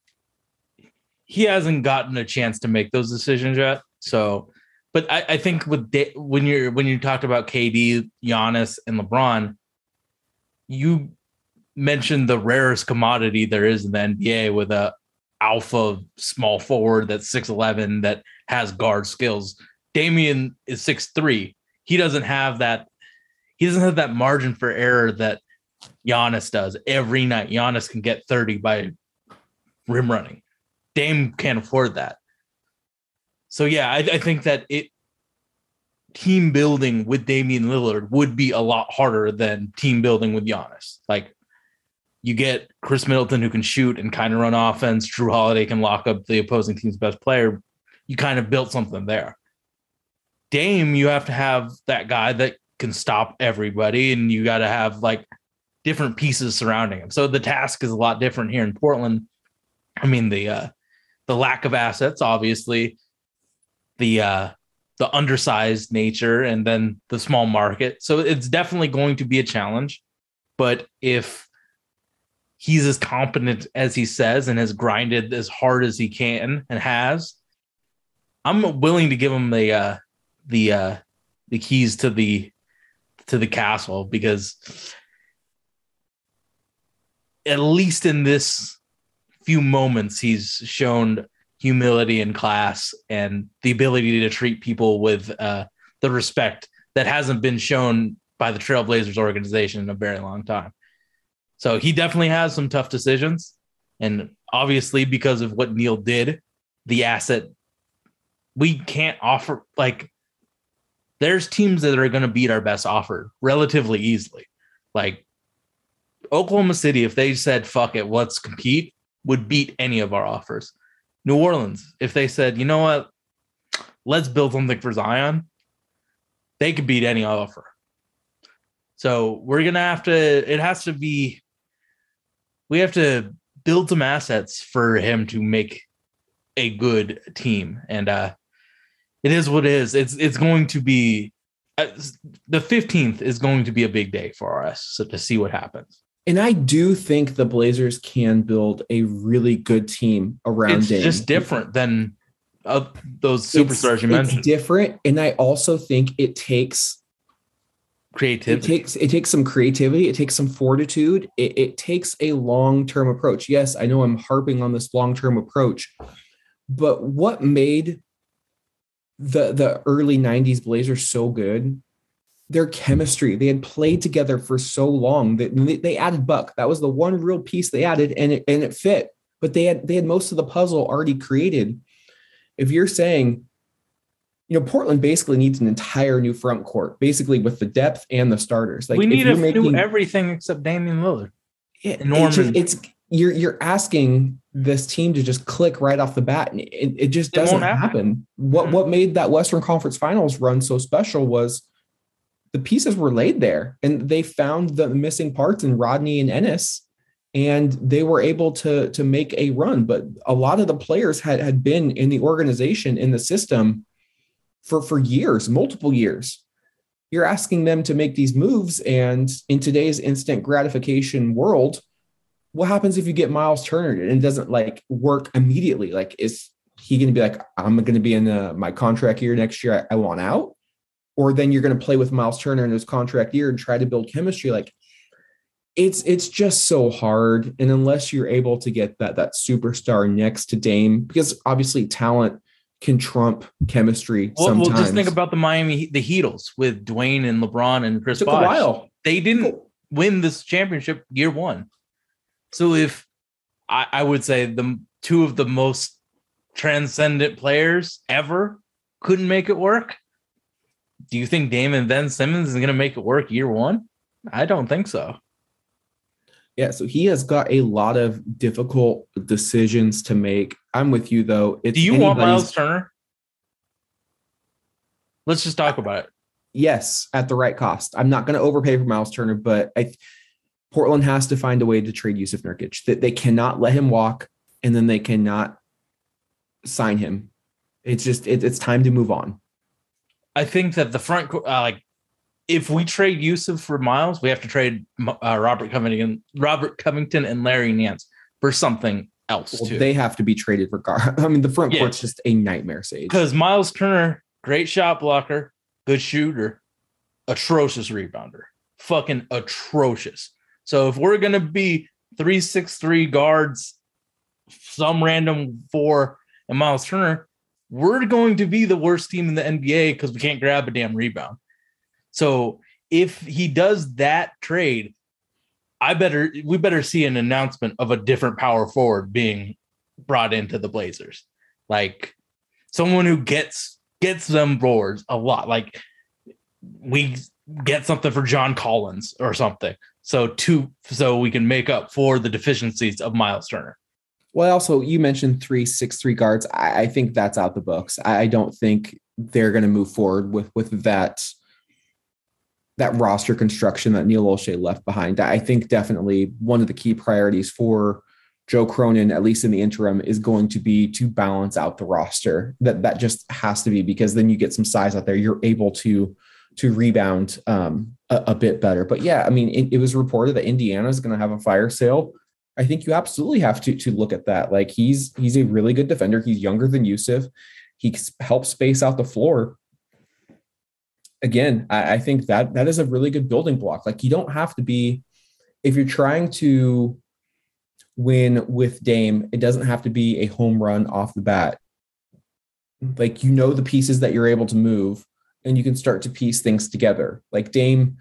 he hasn't gotten a chance to make those decisions yet. So, but I, I think with Da- when you're when you talked about KD, Giannis, and LeBron, you mentioned the rarest commodity there is in the NBA with a alpha small forward that's 6'11 that has guard skills. Damian is 6'3. He doesn't have that, he doesn't have that margin for error that Giannis does every night. Giannis can get 30 by rim running. Dame can't afford that. So yeah, I, I think that it team building with Damian Lillard would be a lot harder than team building with Giannis. Like you get Khris Middleton who can shoot and kind of run offense. Jrue Holiday can lock up the opposing team's best player. You kind of built something there. Dame, you have to have that guy that can stop everybody, and you got to have like different pieces surrounding him. So the task is a lot different here in Portland. I mean the uh, the lack of assets, obviously, the uh, the undersized nature, and then the small market. So it's definitely going to be a challenge. But if he's as competent as he says and has grinded as hard as he can and has, I'm willing to give him the uh, the uh, the keys to the to the castle because at least in this few moments he's shown humility and class and the ability to treat people with uh, the respect that hasn't been shown by the Trailblazers organization in a very long time. So he definitely has some tough decisions. And obviously, because of what Neil did, the asset, we can't offer like there's teams that are going to beat our best offer relatively easily. Like Oklahoma City, if they said, fuck it, let's compete, would beat any of our offers. New Orleans, if they said, you know what, let's build something for Zion, they could beat any offer. So we're gonna have to, it has to be, we have to build some assets for him to make a good team. And uh it is what it is. It's it's going to be uh, the 15th is going to be a big day for us so to see what happens. And I do think the Blazers can build a really good team around It's Dame. just different than uh, those It's- superstars you it's mentioned. different, and I also think it takes creativity. it takes it takes some creativity it takes some fortitude it, it takes a long-term approach yes i know i'm harping on this long-term approach but what made the the early 90s blazers so good. Their chemistry they had played together for so long that they, they added buck. That was the one real piece they added and it and it fit. But they had they had most of the puzzle already created. If you're saying you know, Portland basically needs an entire new front court, basically with the depth and the starters. Like we need to do everything except Damian Lillard. Yeah, it's, it's you're you're asking this team to just click right off the bat, and it, it just It doesn't happen. happen. What Mhm. what made that Western Conference Finals run so special was the pieces were laid there, and they found the missing parts in Rodney and Enes, and they were able to to make a run. But a lot of the players had had been in the organization in the system for for years, multiple years you're asking them to make these moves and in today's instant gratification world what happens if you get miles turner? And it doesn't like work immediately. Like is he going to be like i'm going to be in uh, my contract year next year I, I want out? Or then you're going to play with miles turner in his contract year and try to build chemistry. Like it's it's just so hard. And unless you're able to get that that superstar next to dame because obviously talent can trump chemistry Well, sometimes well, just think about the Miami the Heatles with Dwyane and LeBron and Chris it took a Bosh. while. They didn't win this championship year one. So if I, I would say the two of the most transcendent players ever couldn't make it work, do you think Damon Ben Simmons is going to make it work year one? I don't think so. Yeah, so he has got a lot of difficult decisions to make. I'm with you though. It's Do you want Miles Turner? Let's just talk about it. Yes, at the right cost. I'm not going to overpay for Miles Turner, but I Portland has to find a way to trade Jusuf Nurkic. That they cannot let him walk, and then they cannot sign him. It's just it, it's time to move on. I think that the front, uh, like, if we trade Jusuf for Miles, we have to trade uh, Robert Covington, Robert Covington, and Larry Nance for something else Well, too. they have to be traded regard. I mean, the front Yeah. court's just a nightmare, Sage. Because Miles Turner, great shot blocker, good shooter, atrocious rebounder, fucking atrocious. So if we're gonna be three six three guards, some random four, and Miles Turner, we're going to be the worst team in the NBA because we can't grab a damn rebound. So if he does that trade, I better we better see an announcement of a different power forward being brought into the Blazers. Like someone who gets gets them boards a lot. Like we get something for John Collins or something. So two, so we can make up for the deficiencies of Miles Turner. Well, also you mentioned three six three guards. I, I think that's out the books. I, I don't think they're going to move forward with with that that roster construction that Neil Olshey left behind. I think definitely one of the key priorities for Joe Cronin, at least in the interim, is going to be to balance out the roster. That that just has to be because then you get some size out there. You're able to to rebound um, a, a bit better. But yeah, I mean, it, it was reported that Indiana is going to have a fire sale. I think you absolutely have to to look at that. Like he's he's a really good defender. He's younger than Jusuf. He helps space out the floor. Again, I, I think that that is a really good building block. Like you don't have to be if you're trying to win with Dame, it doesn't have to be a home run off the bat. Like you know the pieces that you're able to move, and you can start to piece things together. Like Dame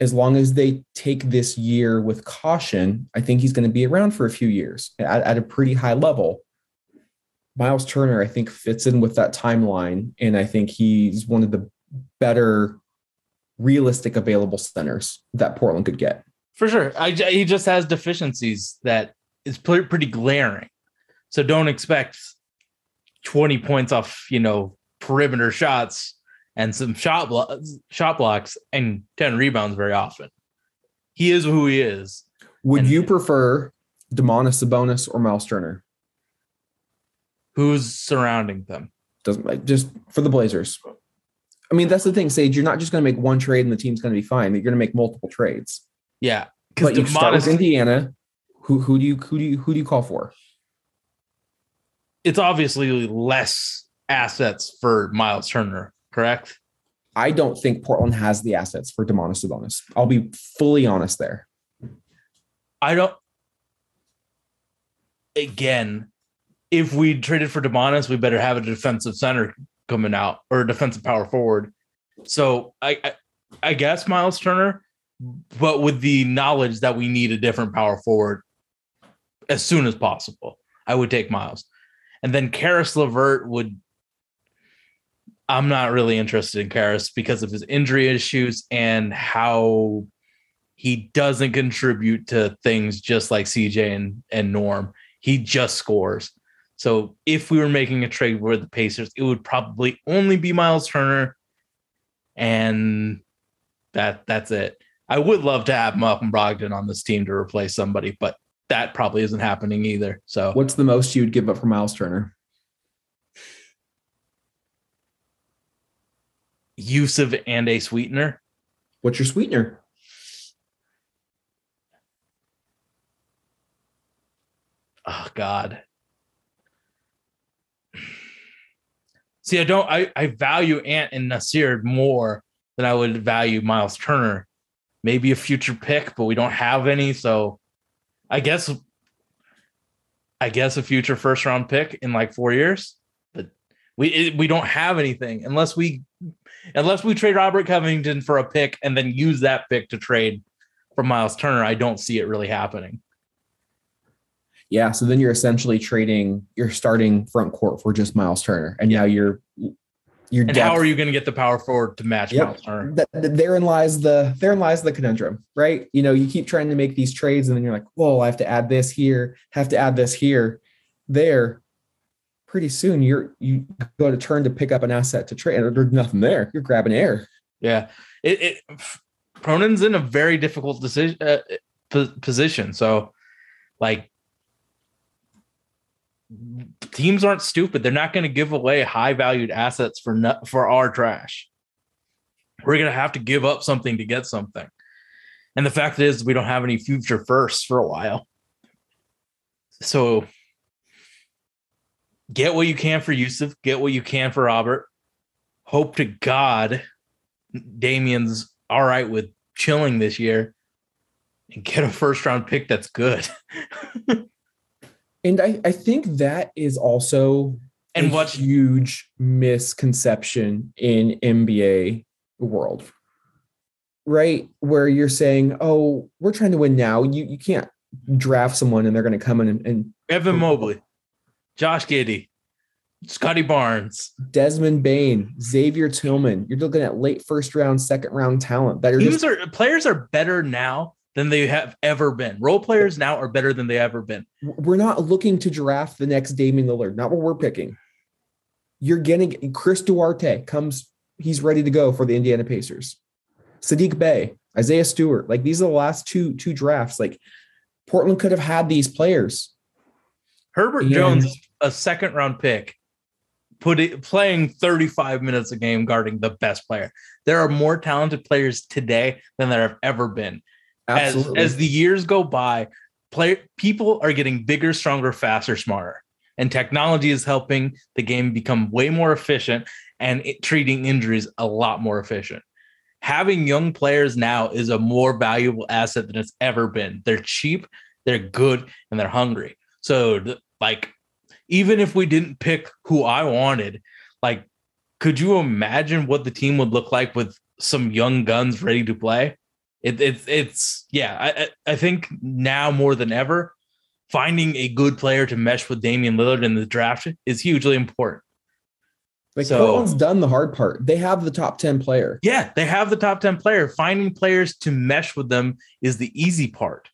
as long as they take this year with caution, I think he's going to be around for a few years at, at a pretty high level. Miles Turner, I think, fits in with that timeline. And I think he's one of the better realistic available centers that Portland could get. For sure. I, he just has deficiencies that is pretty glaring. So don't expect 20 points off, you know, perimeter shots and some shot blo- shot blocks and 10 rebounds very often. He is who he is. Would And- you prefer Domantas Sabonis or Miles Turner? Who's surrounding them? Doesn't like just for the Blazers. I mean, that's the thing, Sage. You're not just going to make one trade and the team's going to be fine. You're going to make multiple trades. Yeah. But you start with Domantas- Indiana. Who who do you who do you who do you call for? it's obviously less assets for Miles Turner, correct? I don't think Portland has the assets for Domantas Sabonis. I'll be fully honest there. I don't. Again, if we traded for Domantas, we better have a defensive center coming out or a defensive power forward. So I, I, I guess Miles Turner, but with the knowledge that we need a different power forward as soon as possible, I would take Miles. And then Caris LeVert would. I'm not really interested in Caris because of his injury issues and how he doesn't contribute to things just like CJ and, and Norm. He just scores. So if we were making a trade with the Pacers, it would probably only be Miles Turner. And that that's it. I would love to have Malcolm Brogdon on this team to replace somebody, but that probably isn't happening either. So What's the most you would give up for Miles Turner? Jusuf and a sweetener. What's your sweetener? Oh God. See, I don't I, I value Ant and Nasir more than I would value Miles Turner. Maybe a future pick, but we don't have any. So I guess I guess a future first round pick in like four years. But we it, we don't have anything unless we unless we trade Robert Covington for a pick and then use that pick to trade for Miles Turner. I don't see it really happening. Yeah, so then you're essentially trading your starting front court for just Miles Turner, and now you're you're And how are you going to get the power forward to match Yep. Miles Turner? That, that- therein lies the therein lies the conundrum, right? You know, you keep trying to make these trades, and then you're like, "Whoa, I have to add this here, have to add this here, there." Pretty soon, you're you go to turn to pick up an asset to trade, and there's nothing there. You're grabbing air. Yeah, it, it Cronin's in a very difficult decision uh, po- position. So, like, teams aren't stupid. They're not going to give away high valued assets for for our trash. We're going to have to give up something to get something. And the fact is, we don't have any future firsts for a while. So get what you can for Jusuf, get what you can for Robert. Hope to God Damien's all right with chilling this year and get a first round pick that's good. And I, I think that is also and a what huge misconception in NBA world. Right? Where you're saying, oh, we're trying to win now. You you can't draft someone and they're going to come in and, and Evan Mobley, Josh Giddey, Scotty Barnes. Desmond Bane, Xavier Tillman. You're looking at late first round, second round talent that are Teams just are players are better now than they have ever been. Role players now are better than they ever been. we're not looking to draft the next Damian Lillard, not what we're picking. You're getting Chris Duarte comes, he's ready to go for the Indiana Pacers. Sadiq Bey, Isaiah Stewart, like these are the last two two drafts. Like Portland could have had these players. Herbert And- Jones, a second round pick, put it playing 35 minutes a game guarding the best player. There are more talented players today than there have ever been. As, Absolutely. as the years go by, play people are getting bigger, stronger, faster, smarter. And technology is helping the game become way more efficient and it, treating injuries a lot more efficient. Having young players now is a more valuable asset than it's ever been. They're cheap, they're good, and they're hungry. So, like, even if we didn't pick who I wanted, like, could you imagine what the team would look like with some young guns ready to play? It, it's it's yeah. I I I think now more than ever, finding a good player to mesh with Damian Lillard in the draft is hugely important. like so- Portland's done the hard part. They have the top 10 player. Yeah, they have the top 10 player. Finding players to mesh with them is the easy part.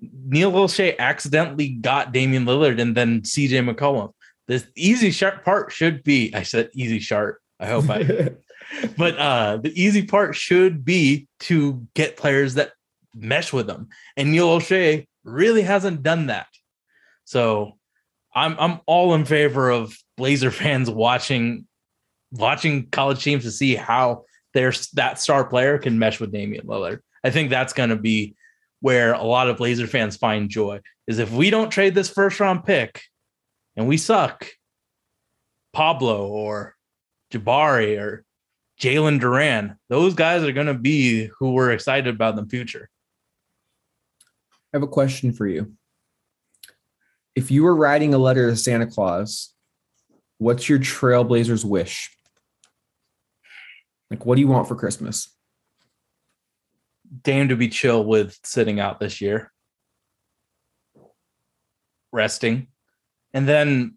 Neil Olshey accidentally got Damian Lillard and then CJ McCollum. The easy sharp part should be, I said easy sharp. I hope I but uh the easy part should be to get players that mesh with them. And Neil Olshey really hasn't done that. So I'm I'm all in favor of Blazer fans watching watching college teams to see how their that star player can mesh with Damian Lillard. I think that's going to be where a lot of Blazer fans find joy is if we don't trade this first round pick and we suck, Paolo or Jabari or Jalen Duren, those guys are going to be who we're excited about in the future. I have a question for you. If you were writing a letter to Santa Claus, what's your Trailblazers wish? Like, what do you want for Christmas? Dame to be chill with sitting out this year, resting, and then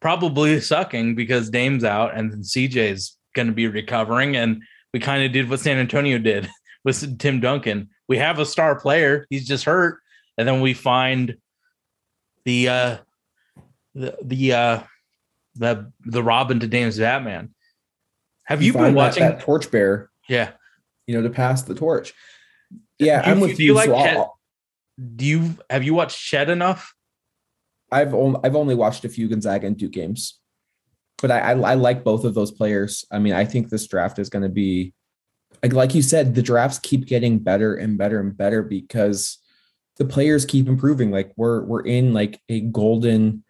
probably sucking because Dame's out and then CJ's going to be recovering. And we kind of did what San Antonio did with Tim Duncan. We have a star player, he's just hurt, and then we find the uh the the uh the the Robin to Dame's Batman. Have you, been find that- watching? that, torchbearer? yeah. You know, to pass the torch. Yeah, Do I'm with feel you. like so Chet- Do you have you watched Chet enough? I've only I've only watched a few Gonzaga and Duke games, but I, I I like both of those players. I mean, I think this draft is going to be like like you said, the drafts keep getting better and better and better because the players keep improving. Like we're we're in like a golden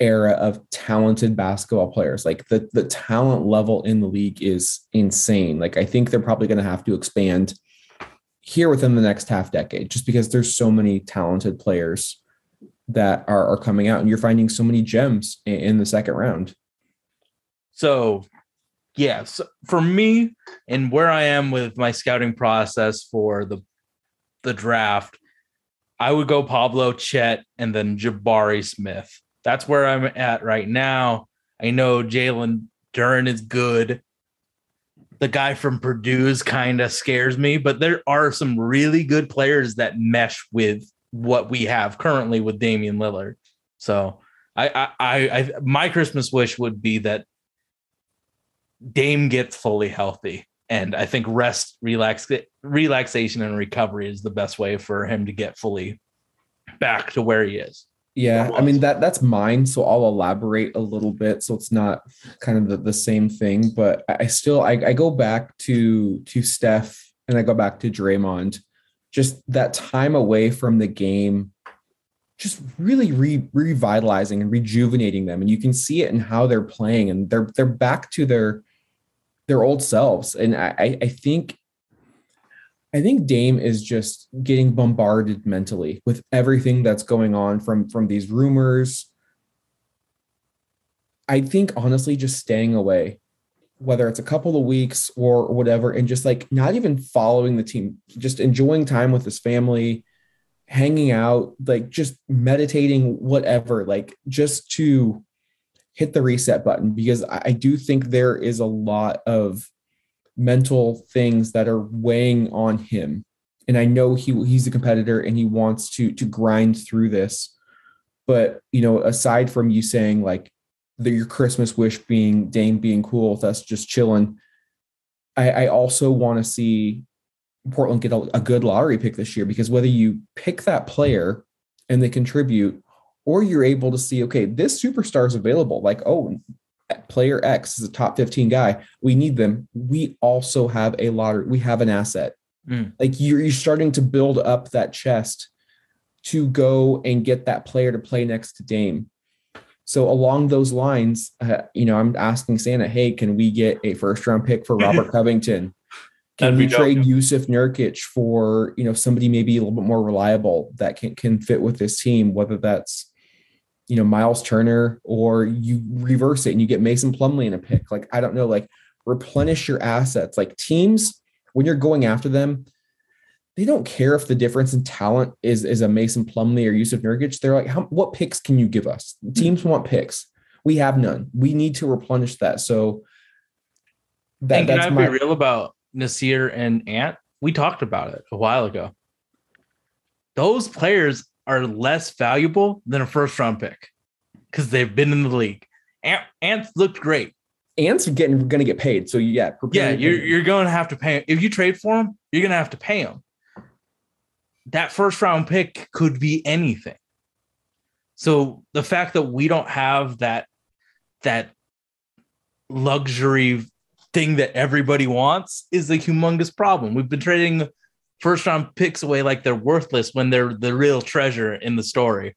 era of talented basketball players. Like the the talent level in the league is insane. Like I think they're probably going to have to expand here within the next half decade just because there's so many talented players that are, are coming out and you're finding so many gems in, in the second round. So, yeah, so for me and where I am with my scouting process for the the draft, I would go Paolo Chet and then Jabari Smith. That's where I'm at right now. I know Jalen Duren is good. The guy from Purdue's kind of scares me, but there are some really good players that mesh with what we have currently with Damian Lillard. So I, I, I, I my Christmas wish would be that Dame gets fully healthy. And I think rest, relax, relaxation, and recovery is the best way for him to get fully back to where he is. Yeah, I mean that that's mine. So I'll elaborate a little bit. So it's not kind of the, the same thing, but I still I, I go back to to Steph and I go back to Draymond. Just that time away from the game just really re- revitalizing and rejuvenating them. And you can see it in how they're playing, and they're they're back to their their old selves. And I I think I think Dame is just getting bombarded mentally with everything that's going on from from these rumors. I think honestly, just staying away, whether it's a couple of weeks or whatever, and just like not even following the team, just enjoying time with his family, hanging out, like just meditating, whatever, like just to hit the reset button because I, do think there is a lot of mental things that are weighing on him. And I know he he's a competitor and he wants to to grind through this. But you know, aside from you saying like the, your Christmas wish being Dame being cool with us just chilling, I, I also want to see Portland get a, a good lottery pick this year because whether you pick that player and they contribute, or you're able to see, okay, this superstar is available. Like, oh, player X is a top 15 guy. We need them. We also have a lottery, we have an asset. Mm. Like you're, you're starting to build up that chest to go and get that player to play next to Dame. So along those lines, uh, you know, I'm asking Santa, hey, can we get a first round pick for Robert Covington? Can we be dope. trade Jusuf Nurkic for you know somebody maybe a little bit more reliable that can can fit with this team? Whether that's you know Miles Turner or you reverse it and you get Mason Plumlee in a pick. Like I don't know, like replenish your assets. Like teams when you're going after them, they don't care if the difference in talent is is a Mason Plumlee or Jusuf Nurkic. They're like, How, what picks can you give us? Hmm. Teams want picks. We have none. We need to replenish that. So that, and can that's I my be real about Nasir and Ant? We talked about it a while ago. Those players are less valuable than a first round pick because they've been in the league. Ant, Ant looked great. ants are getting going to get paid. So yeah, Yeah, you're you're going to have to pay if you trade for him. You're going to have to pay him. That first round pick could be anything. So the fact that we don't have that that luxury thing that everybody wants is a humongous problem. We've been trading first round picks away like they're worthless when they're the real treasure in the story.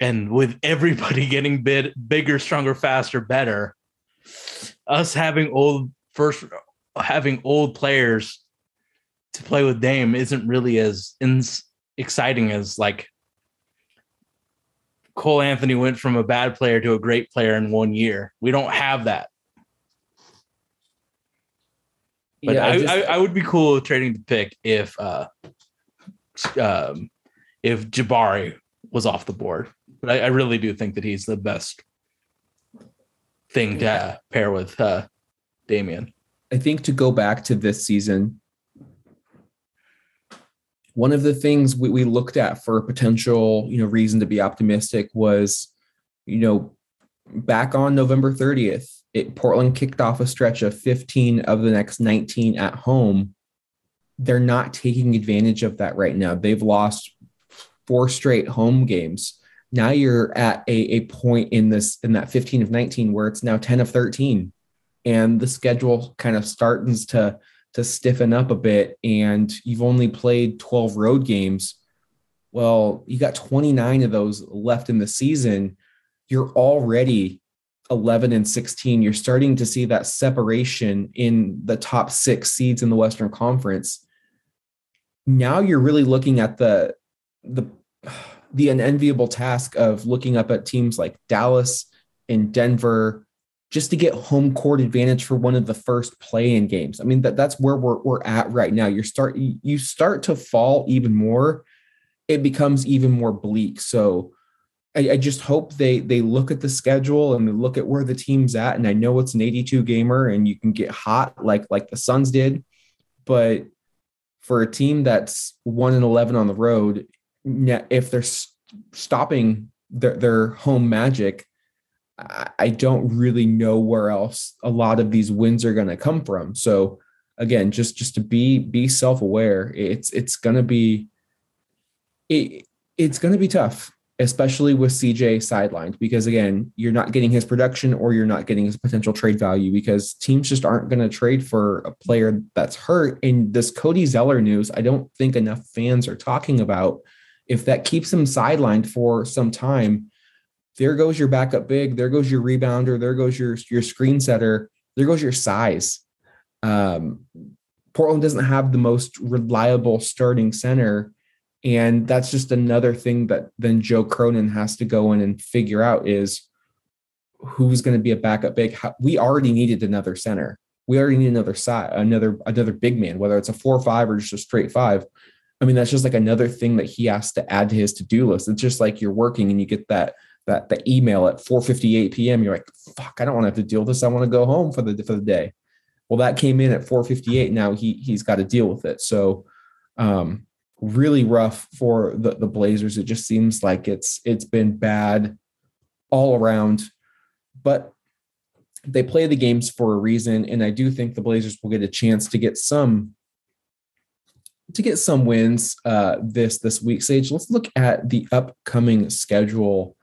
And with everybody getting bid, bigger, stronger, faster, better, us having old first having old players to play with Dame isn't really as ins- exciting as like Cole Anthony went from a bad player to a great player in one year. We don't have that. But Yeah, I, just- I, I would be cool trading the pick if uh um if Jabari was off the board. But I, I really do think that he's the best thing to uh, pair with uh Damian. I think to go back to this season, one of the things we, we looked at for a potential, you know, reason to be optimistic was, you know, back on November 30th, it Portland kicked off a stretch of 15 of the next 19 at home. They're not taking advantage of that right now. They've lost four straight home games. Now you're at a, a point in this in that 15 of 19 where it's now 10 of 13 and the schedule kind of starts to to stiffen up a bit and you've only played 12 road games well you got 29 of those left in the season you're already 11 and 16 you're starting to see that separation in the top 6 seeds in the western conference now you're really looking at the the the unenviable task of looking up at teams like Dallas and Denver just to get home court advantage for one of the first play-in games. I mean that that's where we're we're at right now. You start you start to fall even more. It becomes even more bleak. So I, I just hope they they look at the schedule and they look at where the team's at. And I know it's an 82 gamer and you can get hot like like the Suns did, but for a team that's one and 11 on the road, if they're stopping their, their home magic, I I don't really know where else a lot of these wins are going to come from. So again, just just to be be self aware, it's it's going to be it, it's going to be tough, especially with CJ sidelined because again, you're not getting his production or you're not getting his potential trade value because teams just aren't going to trade for a player that's hurt. And this Cody Zeller news, I don't think enough fans are talking about if that keeps him sidelined for some time, there goes your backup big, there goes your rebounder, there goes your your screen setter, there goes your size. Um, Portland doesn't have the most reliable starting center. And that's just another thing that then Joe Cronin has to go in and figure out is who's going to be a backup big. We already needed another center. We already need another side, another another big man, whether it's a four or five or just a straight five. I mean, that's just like another thing that he has to add to his to-do list. It's just like you're working and you get that that the email at 4:58 p.m. You're like, fuck, I don't want to have to deal with this. I want to go home for the for the day. Well, that came in at 4:58. Now he he's got to deal with it. So, um, really rough for the the Blazers. It just seems like it's it's been bad all around. But they play the games for a reason, and I do think the Blazers will get a chance to get some to get some wins uh, this this week. Sage, let's look at the upcoming schedule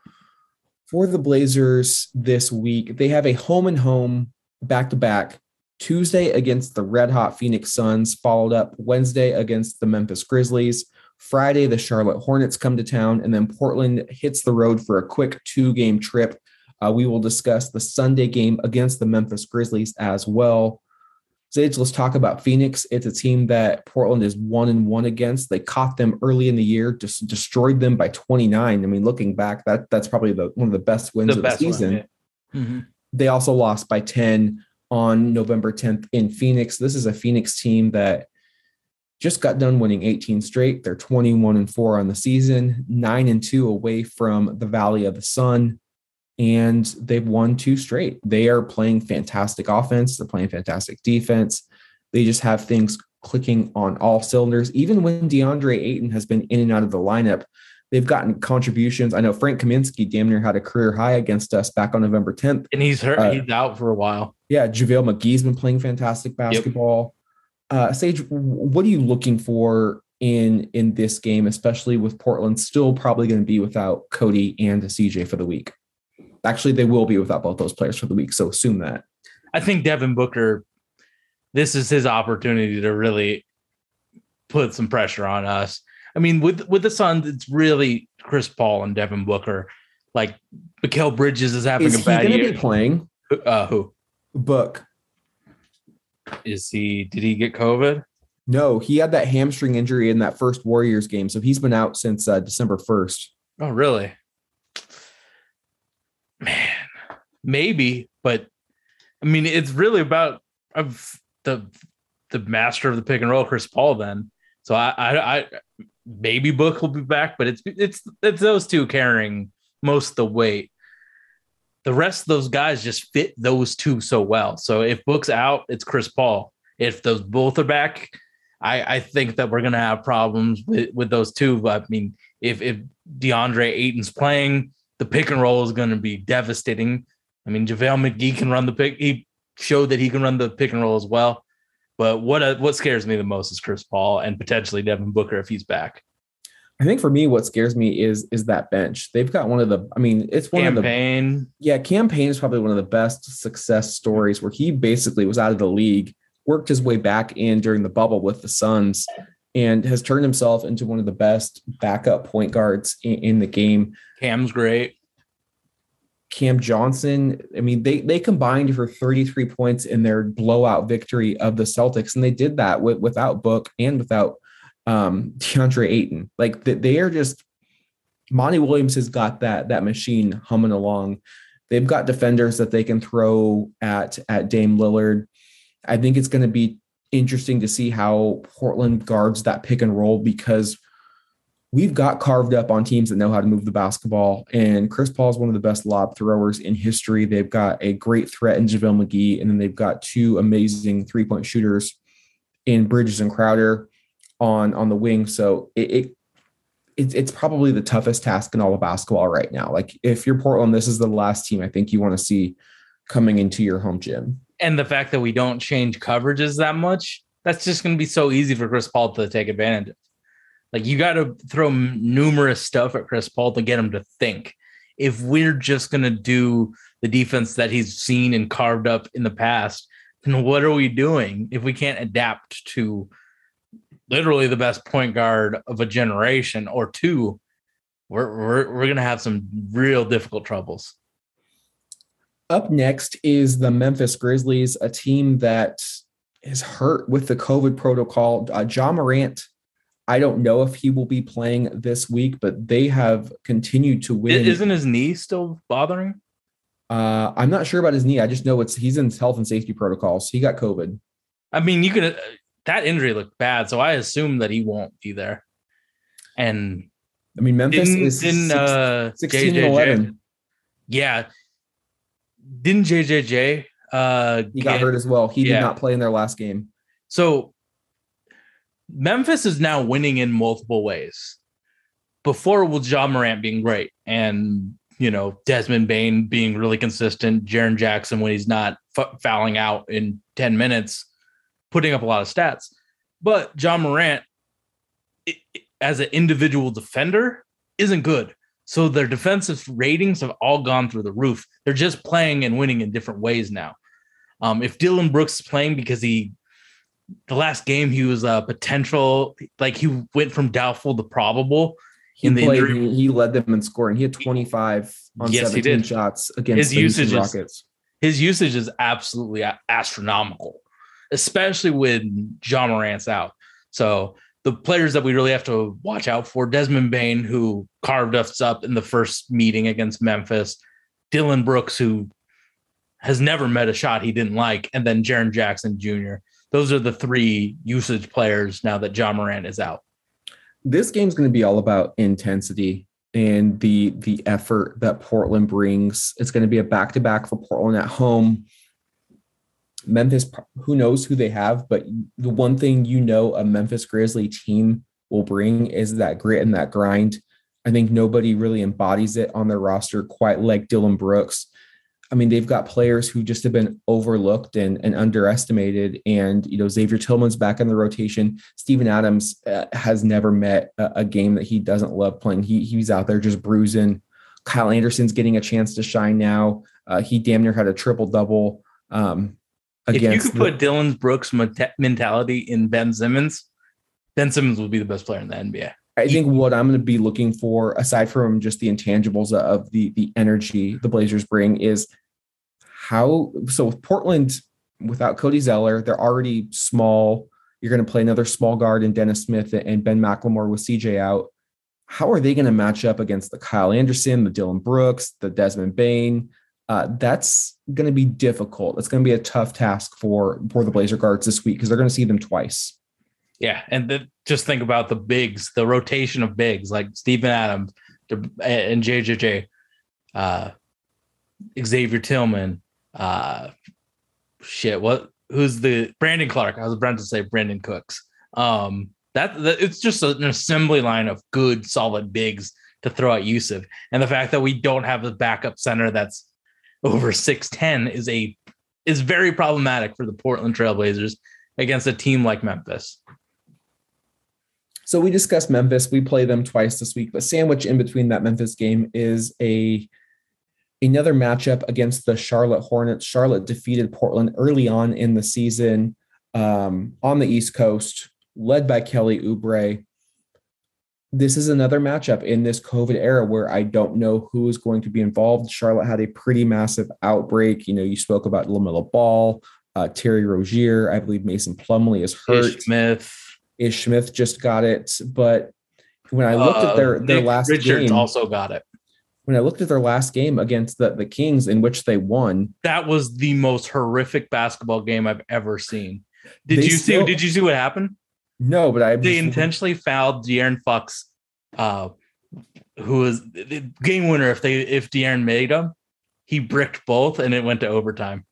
for the Blazers this week. They have a home and home back to back Tuesday against the Red Hot Phoenix Suns, followed up Wednesday against the Memphis Grizzlies. Friday, the Charlotte Hornets come to town, and then Portland hits the road for a quick two game trip. Uh, we will discuss the Sunday game against the Memphis Grizzlies as well. Sage, let's talk about Phoenix. It's a team that Portland is one and one against. They caught them early in the year, just destroyed them by 29. I mean, looking back, that that's probably the one of the best wins The of best the one, season. yeah. Mhm. They also lost by 10 on November 10th in Phoenix. This is a Phoenix team that just got done winning 18 straight. They're 21 and 4 on the season, 9 and 2 away from the Valley of the Sun, and they've won two straight. They are playing fantastic offense, they're playing fantastic defense. They just have things clicking on all cylinders. Even when DeAndre Ayton has been in and out of the lineup, they've gotten contributions. I know Frank Kaminsky damn near had a career high against us back on November 10th. And he's hurt. Uh, he's out for a while. Yeah, JaVale McGee's been playing fantastic basketball. Uh, Sage, what are you looking for in in this game, especially with Portland still probably going to be without Cody and CJ for the week? Actually, they will be without both those players for the week, so assume that. I think Devin Booker, this is his opportunity to really put some pressure on us. I mean, with with the Suns, it's really Chris Paul and Devin Booker. Like Mikal Bridges is having Is a he bad going to year. be playing? uh, who Book. is he? Did he get COVID? No, he had that hamstring injury in that first Warriors game, so he's been out since uh, December first. Oh, really? Man, maybe, but I mean, it's really about of the the master of the pick and roll, Chris Paul. Then, so I, I, I maybe Book will be back, but it's it's it's those two carrying most the weight. The rest of those guys just fit those two so well. So if Book's out, it's Chris Paul. If those both are back, I, I think that we're gonna have problems with, with those two. But I mean, if if DeAndre Ayton's playing, the pick and roll is gonna be devastating. I mean, JaVale McGee can run the pick. He showed that he can run the pick and roll as well. But what uh, what scares me the most is Chris Paul and potentially Devin Booker if he's back. I think for me, what scares me is is that bench. They've got one of the. I mean, it's one of the Cam Payne. Yeah, Cam Payne is probably one of the best success stories where he basically was out of the league, worked his way back in during the bubble with the Suns, and has turned himself into one of the best backup point guards in, in the game. Cam's great. Cam Johnson, I mean, they they combined for 33 points in their blowout victory of the Celtics, and they did that with, without Book and without um, DeAndre Ayton. Like they, they are just Monty Williams has got that that machine humming along. They've got defenders that they can throw at at Dame Lillard. I think it's going to be interesting to see how Portland guards that pick and roll because we've got carved up on teams that know how to move the basketball. And Chris Paul is one of the best lob throwers in history. They've got a great threat in JaVale McGee, and then they've got two amazing three point shooters in Bridges and Crowder on on the wing. So it, it it's it's probably the toughest task in all of basketball right now. Like if you're Portland, this is the last team I think you want to see coming into your home gym. And the fact that we don't change coverages that much, that's just going to be so easy for Chris Paul to take advantage of. Like you got to throw numerous stuff at Chris Paul to get him to think. If we're just going to do the defense that he's seen and carved up in the past, then what are we doing if we can't adapt to literally the best point guard of a generation or two, we're we're, we're gonna have some real difficult troubles. Up next is the Memphis Grizzlies, a team that is hurt with the COVID protocol. Uh, Ja Morant, I don't know if he will be playing this week, but they have continued to win. Isn't his knee still bothering? Uh, I'm not sure about his knee. I just know it's he's in health and safety protocols. He got COVID. I mean, you could that injury looked bad, so I assume that he won't be there. And I mean, Memphis didn't, is didn't six- uh 16 and JJJ 11. Yeah. Didn't JJJ uh he got hurt as well. He yeah. did not play in their last game. So Memphis is now winning in multiple ways. Before with Ja Morant being great and you know Desmond Bane being really consistent, Jaren Jackson when he's not f- fouling out in 10 minutes, putting up a lot of stats. But Ja Morant i- i- as an individual defender isn't good. So their defensive ratings have all gone through the roof. They're just playing and winning in different ways now. Um, if Dillon Brooks is playing because he the last game he was a potential like he went from doubtful to probable He In the played. injury- He, led them in scoring. He had 25 on Yes, he 17 did. shots against His the usage is- Rockets. his usage is absolutely astronomical, especially when Ja Morant's out. So the players that we really have to watch out for: Desmond Bane, who carved us up in the first meeting against Memphis, Dillon Brooks, who has never met a shot he didn't like, and then Jaren Jackson Jr. Those are the three usage players now that Ja Morant is out. this game's going to be all about intensity and the the effort that Portland brings. It's going to be a back to back for Portland at home. Memphis, who knows who they have, but the one thing you know a Memphis Grizzly team will bring is that grit and that grind. I think nobody really embodies it on their roster quite like Dillon Brooks. I mean, they've got players who just have been overlooked and, and underestimated. And, you know, Xavier Tillman's back in the rotation. Steven Adams uh, has never met a, a game that he doesn't love playing. He, he's out there just bruising. Kyle Anderson's getting a chance to shine now. Uh, he damn near had a triple double. Um, If you could the- put Dillon Brooks' mentality in Ben Simmons, Ben Simmons would be the best player in the NBA. I think what I'm going to be looking for, aside from just the intangibles of the the energy the Blazers bring, is how. So with Portland, without Cody Zeller, they're already small. You're going to play another small guard in Dennis Smith and Ben McLemore with CJ out. How are they going to match up against the Kyle Anderson, the Dillon Brooks, the Desmond Bane? Uh, that's going to be difficult. It's going to be a tough task for for the Blazer guards this week because they're going to see them twice. Yeah, and then just think about the bigs, the rotation of bigs like Steven Adams and JJJ, uh, Xavier Tillman, uh, shit. What? Who's the Brandon Clarke? I was about to say Brandon Cooks. Um, that, that it's just an assembly line of good, solid bigs to throw at Jusuf, and the fact that we don't have a backup center that's over six ten is a is very problematic for the Portland Trailblazers against a team like Memphis. So we discussed Memphis. We play them twice this week, but sandwich in between that Memphis game is a another matchup against the Charlotte Hornets. Charlotte defeated Portland early on in the season um, on the East Coast, led by Kelly Oubre. This is another matchup in this COVID era where I don't know who is going to be involved. Charlotte had a pretty massive outbreak. You know, you spoke about LaMelo Ball, uh, Terry Rozier. I believe Mason Plumlee is hurt. Ish Smith. Ish Smith just got it, but when I looked at their uh, their Nick last Richards game, also got it. When I looked at their last game against the the Kings, in which they won, That was the most horrific basketball game I've ever seen. Did you still- see? Did you see what happened? no, but I They intentionally fouled De'Aaron Fox, uh, who was the game winner. If they if De'Aaron made them, he bricked both, and it went to overtime.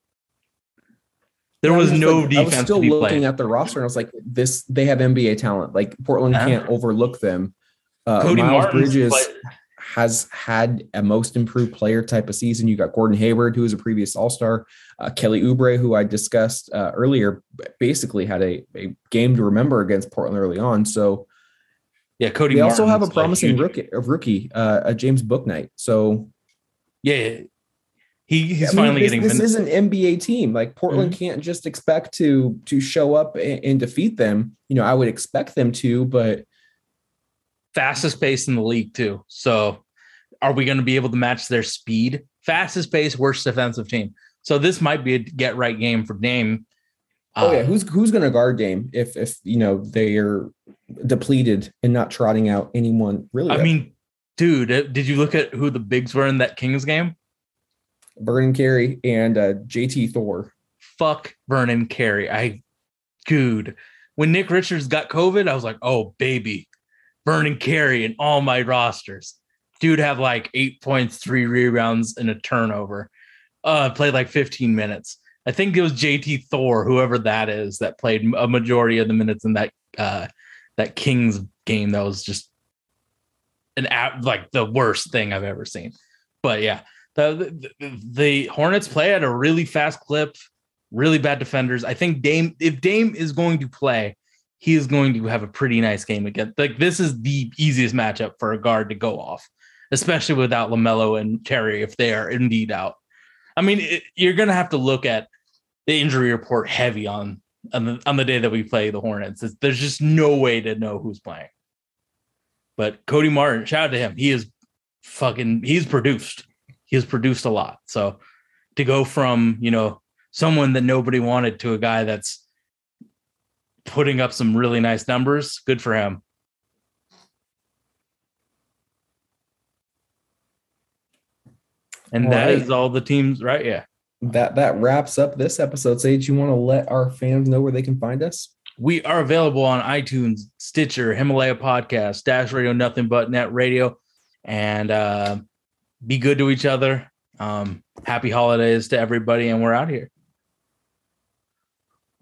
There I was no like- I was defense still looking played. at the roster, and I was like, "This they have NBA talent. Like Portland can't overlook them." Uh, Cody Miles Martin's Bridges has had a most improved player type of season. You got Gordon Hayward, who is a previous All Star, uh, Kelly Oubre, who I discussed uh, earlier, basically had a, a game to remember against Portland early on. So yeah, Cody. they also have a promising huge- rookie, a rookie, uh, a James Bouknight. So Yeah. He, he's I mean, finally this, getting. this is an NBA team. Like Portland Mm-hmm. can't just expect to to show up and, and defeat them. You know, I would expect them to, but fastest pace in the league too. So are we going to be able to match their speed? Fastest pace, worst defensive team. So this might be a get right game for Dame. oh yeah, Uh, who's who's going to guard Dame if if you know they are depleted and not trotting out anyone really? I mean, dude, uh, did you look at who the bigs were in that Kings game? Vernon Carey and uh, JT Thor. Fuck Vernon Carey. I, dude, when Nick Richards got COVID, I was like, oh baby, Vernon Carey and all my rosters. Dude have like eight points, three rebounds, and a turnover. Uh, played like 15 minutes. I think it was JT Thor, whoever that is, that played a majority of the minutes in that uh that Kings game. That was just an app like the worst thing I've ever seen. But yeah, the, the the Hornets play at a really fast clip, really bad defenders. I think Dame, if Dame is going to play, he is going to have a pretty nice game again. Like this is the easiest matchup for a guard to go off, especially without Lamelo and Terry if they are indeed out. I mean, it, you're gonna have to look at the injury report heavy on on the, on the day that we play the Hornets. It's- there's just no way to know who's playing. But Cody Martin, shout out to him. He is fucking. He's produced. He has produced a lot. So to go from you know someone that nobody wanted to a guy that's putting up some really nice numbers, good for him. And All that right. is all the teams, right? Yeah. That that wraps up this episode. Sage, you want to let our fans know where they can find us? We are available on iTunes, Stitcher, Himalaya Podcast, Dash Radio, Nothing But Net Radio, and uh, be good to each other. Um, happy holidays to everybody, and we're out here.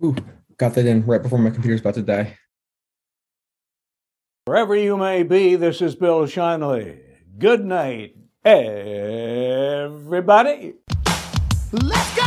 Ooh, got that in right before my computer's about to die. Wherever you may be, this is Bill Shinley. Good night, everybody. Let's go!